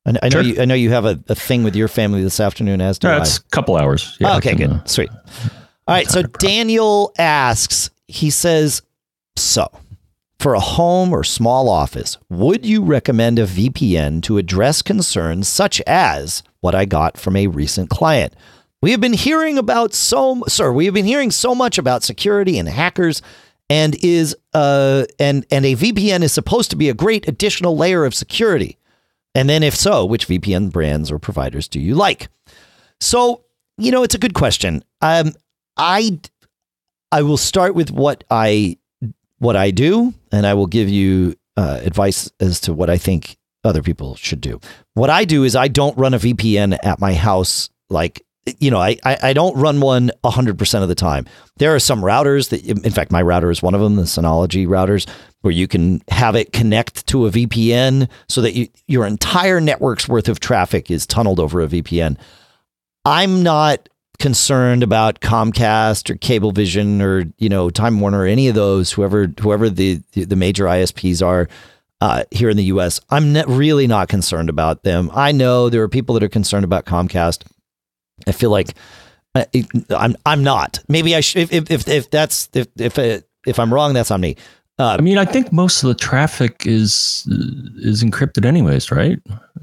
I, I know Sure. you I know you have a, a thing with your family this afternoon as do Yeah, I. it's a couple hours. Yeah, Oh, okay, can, good. uh, Sweet. All right. So Not a problem. Daniel asks, he says, so for a home or small office, would you recommend a VPN to address concerns such as what I got from a recent client? We have been hearing about so, sir, we have been hearing so much about security and hackers and is uh and and a VPN is supposed to be a great additional layer of security. And then if so, which VPN brands or providers do you like? So, you know, it's a good question. Um, I I will start with what I what I do, and I will give you uh, advice as to what I think other people should do. What I do is I don't run a VPN at my house. Like, you know, I I, I don't run one one hundred percent of the time. There are some routers that, in fact, my router is one of them, the Synology routers, where you can have it connect to a VPN so that you, your entire network's worth of traffic is tunneled over a VPN. I'm not concerned about Comcast or Cablevision or you know Time Warner or any of those whoever whoever the the major ISPs are uh, here in the U.S. I'm really not concerned about them. I know there are people that are concerned about Comcast. I feel like uh, I'm I'm not. Maybe I should if if if that's if if uh, if I'm wrong, that's on me. Uh, I mean, I think most of the traffic is is encrypted, anyways, right?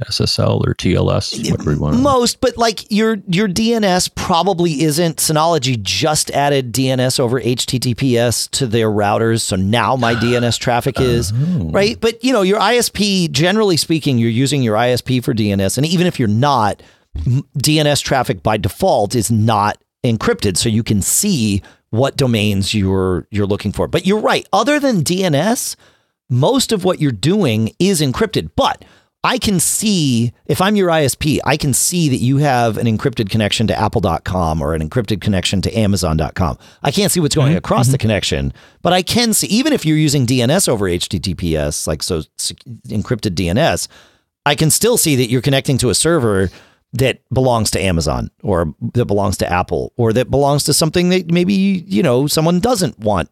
SSL or TLS, whatever you want. Most, but like your your DNS probably isn't. Synology just added DNS over HTTPS to their routers, so now my DNS traffic is Oh. right. But you know, your ISP, generally speaking, you're using your ISP for DNS, and even if you're not, m- DNS traffic by default is not encrypted, so you can see what domains you're you're looking for. But you're right. Other than DNS, most of what you're doing is encrypted. But I can see, if I'm your ISP, I can see that you have an encrypted connection to apple.com or an encrypted connection to amazon.com. I can't see what's going mm-hmm. across the mm-hmm. connection, but I can see, even if you're using DNS over HTTPS, like so encrypted DNS, I can still see that you're connecting to a server that belongs to Amazon or that belongs to Apple or that belongs to something that maybe, you know, someone doesn't want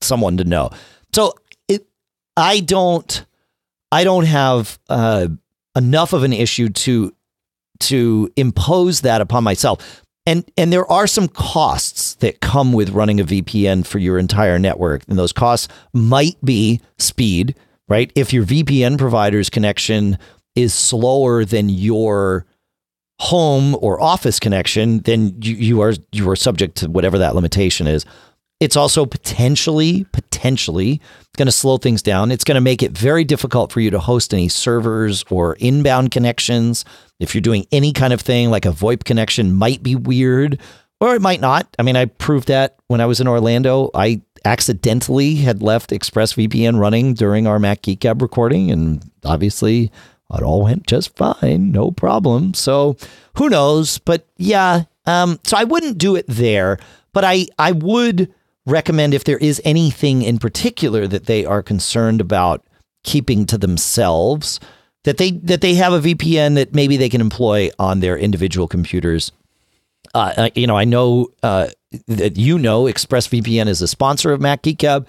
someone to know. So it, I don't, I don't have uh, enough of an issue to to impose that upon myself. And and there are some costs that come with running a VPN for your entire network, and those costs might be speed, right? If your VPN provider's connection is slower than your home or office connection, then you, you are you are subject to whatever that limitation is. It's also potentially potentially going to slow things down. It's going to make it very difficult for you to host any servers or inbound connections. If you're doing any kind of thing like a VoIP connection might be weird or it might not. I mean, I proved that when I was in Orlando. I accidentally had left ExpressVPN running during our Mac Geek recording, and obviously it all went just fine, no problem. So who knows? But yeah, um, so I wouldn't do it there, but I I would recommend if there is anything in particular that they are concerned about keeping to themselves that they that they have a VPN that maybe they can employ on their individual computers. Uh, you know, I know uh, that you know ExpressVPN is a sponsor of Mac Geek Gab.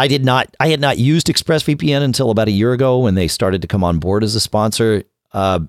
I did not. I had not used ExpressVPN until about a year ago when they started to come on board as a sponsor. Uh,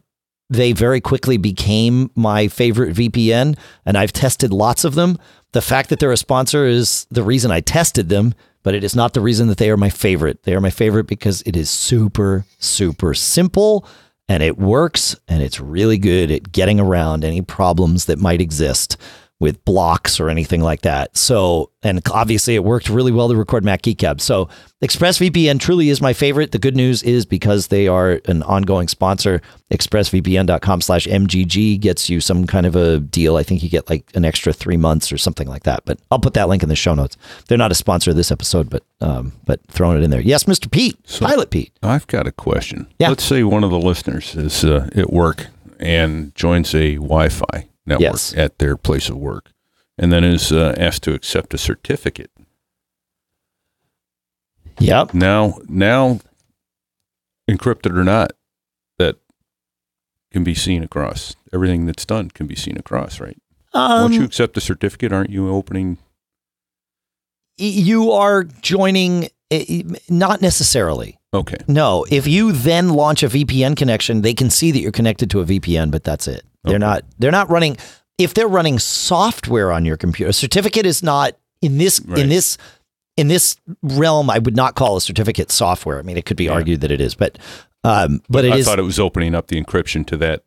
they very quickly became my favorite VPN, and I've tested lots of them. The fact that they're a sponsor is the reason I tested them, but it is not the reason that they are my favorite. They are my favorite because it is super, super simple and it works and it's really good at getting around any problems that might exist with blocks or anything like that. So, and obviously it worked really well to record Mac Geek So, ExpressVPN truly is my favorite. The good news is because they are an ongoing sponsor, expressvpn.com slash MGG gets you some kind of a deal. I think you get like an extra three months or something like that. But I'll put that link in the show notes. They're not a sponsor of this episode, but um, but throwing it in there. Yes, Mr. Pete, So- Pilot Pete. I've got a question. Yeah. Let's say one of the listeners is uh, at work and joins a Wi-Fi network Yes. at their place of work, and then is uh, asked to accept a certificate. Yep. Now, now, encrypted or not, that can be seen across. Everything that's done can be seen across, right? Um, Once you accept the certificate, aren't you opening? you are joining, eh, not necessarily. Okay, No, if you then launch a VPN connection, they can see that you're connected to a VPN, but that's it. They're Okay. not they're not running if they're running software on your computer. A certificate is not in this Right. in this in this realm I would not call a certificate software. I mean, it could be Yeah. argued that it is, but um but it I is thought it was opening up the encryption to that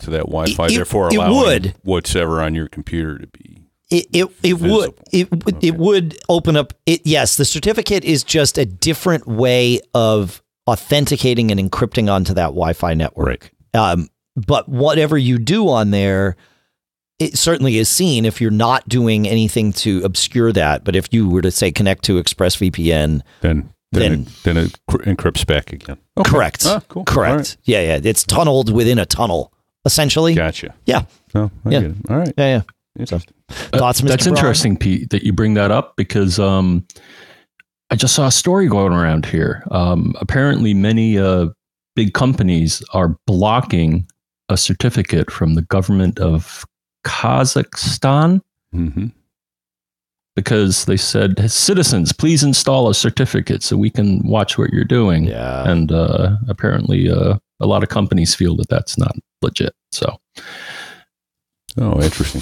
to that Wi-Fi, It- therefore it allowing would. whatever on your computer to be. It it, it would it would Okay. it would open up it yes the certificate is just a different way of authenticating and encrypting onto that wi-fi network um, but whatever you do on there it certainly is seen if you're not doing anything to obscure that but if you were to say connect to expressvpn Then then Then- it, then it encrypts back again. Okay. correct Ah, cool. correct All right. yeah yeah it's tunneled within a tunnel essentially Gotcha. Yeah. Oh, I Yeah. get it. All right. yeah yeah Interesting. Thoughts Uh, Mr. That's Braun? interesting, Pete, that you bring that up because um, I just saw a story going around here. Um, apparently, many uh, big companies are blocking a certificate from the government of Kazakhstan hmm because they said, citizens, please install a certificate so we can watch what you're doing. yeah And uh, apparently, uh, a lot of companies feel that that's not legit. So, Oh, interesting.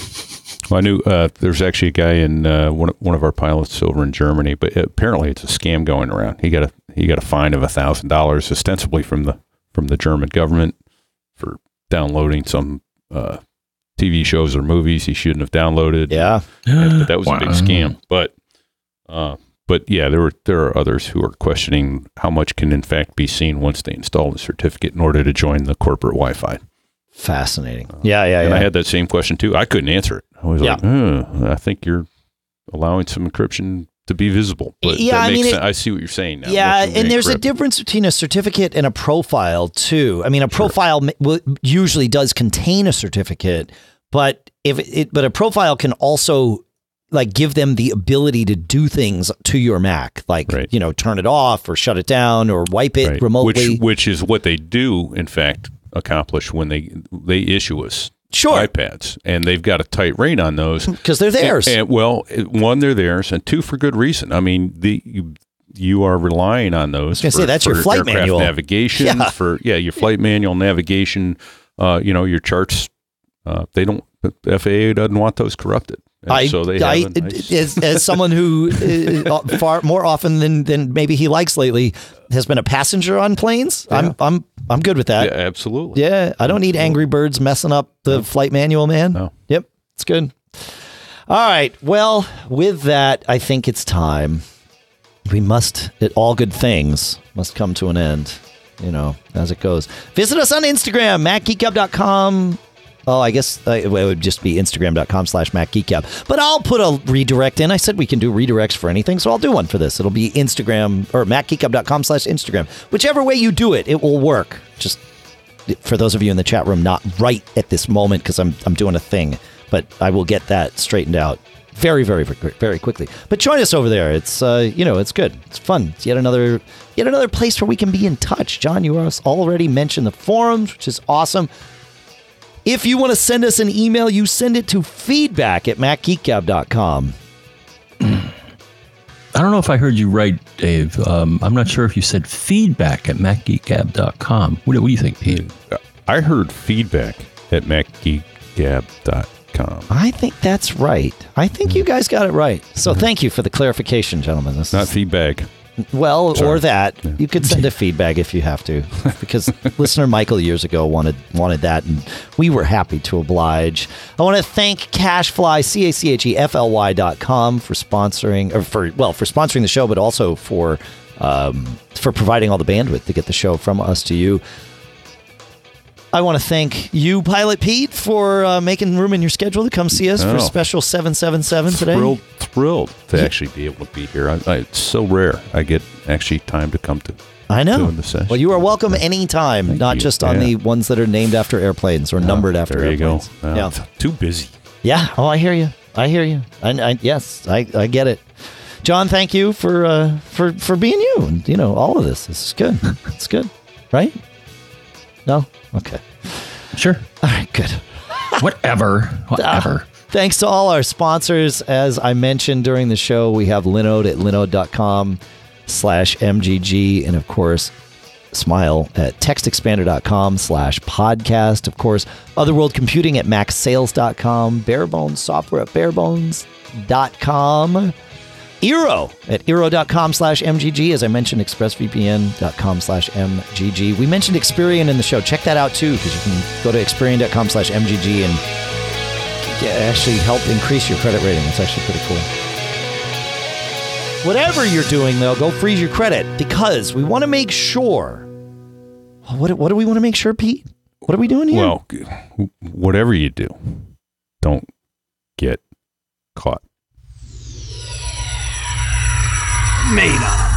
Well, I knew uh, there's actually a guy in uh, one of, one of our pilots over in Germany, but apparently it's a scam going around. He got a he got a fine of a thousand dollars, ostensibly from the from the German government for downloading some uh, TV shows or movies he shouldn't have downloaded. yeah And- but that was a big scam. But uh, but yeah, there were there are others who are questioning how much can in fact be seen once they install the certificate in order to join the corporate Wi-Fi. fascinating yeah yeah And yeah I had that same question too. I couldn't answer it. I was Yeah. like, "Huh, I think you're allowing some encryption to be visible. But Yeah, I mean, it- I see what you're saying now. Yeah, and there's a difference between a certificate and a profile too. I mean, a profile w- usually does contain a certificate, but if it, but a profile can also like give them the ability to do things to your Mac, like Right. you know, turn it off or shut it down or wipe it Right. remotely. which which is what they do in fact accomplish when they they issue us sure, iPads, and they've got a tight rein on those. because they're theirs. And, and, well, one, they're theirs, and two, for good reason. I mean, the you, you are relying on those. gonna for, say, that's your flight manual. navigation. Yeah. For yeah, your flight manual navigation. Uh, you know, your charts. Uh, they don't. The FAA doesn't want those corrupted. I, so they I have a nice- as, as someone who uh, far more often than than maybe he likes lately has been a passenger on planes. I'm I'm I'm good with that. Yeah, absolutely. Yeah, I don't need Angry Birds messing up the flight manual, man. No. Yep, it's good. All right. Well, with that, I think it's time. We must, it, all good things must come to an end, you know, as it goes. Visit us on Instagram, macgeekgab.com. Oh, I guess uh, it would just be instagram.com slash macgeekgab. But I'll put a redirect in. I said we can do redirects for anything, so I'll do one for this. It'll be Instagram or macgeekgab.com slash Instagram. Whichever way you do it, it will work. Just for those of you in the chat room, not right at this moment because I'm I'm doing a thing, but I will get that straightened out very, very, very, very quickly. But join us over there. It's uh, you know, it's good. It's fun. It's yet another yet another place where we can be in touch. John, you already mentioned the forums, which is awesome. If you want to send us an email, you send it to feedback at macgeekgab.com. I don't know if I heard you right, Dave. Um, I'm not sure if you said feedback at macgeekgab.com. What, do- what do you think, Pete? I heard feedback at macgeekgab.com. I think that's right. I think you guys got it right. So thank you for the clarification, gentlemen. This Not is- feedback. Well, or that you could send a feedback if you have to, because listener Michael years ago wanted wanted that, and we were happy to oblige. I want to thank CacheFly C A C H E F L Y dot com for sponsoring, or for well, for sponsoring the show, but also for um, for providing all the bandwidth to get the show from us to you. I want to thank you, Pilot Pete, for uh, making room in your schedule to come see us for Oh. special seven seven seven today. Thrilled, thrilled to actually be able to be here. I, I, it's so rare. I get actually time to come to. I know. doing the session. Well, you are welcome anytime, Thank not you. just on Yeah. the ones that are named after airplanes or numbered after There you go. airplanes. Uh, Yeah. Too busy. Yeah. Oh, I hear you. I hear you. I, I yes, I, I get it. John, thank you for uh, for for being you and you know all of this. This is good. It's good, right? No. Okay. Sure. All right. Good. Whatever. Whatever. Uh, thanks to all our sponsors. As I mentioned during the show, we have Linode at linode.com slash MGG. And of course, Smile at textexpander.com slash podcast. Of course, Other World Computing at macsales.com. Barebones Software at barebones.com. Eero at eero.com slash MGG. As I mentioned, expressvpn.com slash MGG. We mentioned Experian in the show. Check that out too, because you can go to experian.com slash MGG and actually help increase your credit rating. It's actually pretty cool. Whatever you're doing, though, go freeze your credit because we want to make sure. Oh, what, what do we want to make sure, Pete? What are we doing here? Well, whatever you do, don't get caught. made of.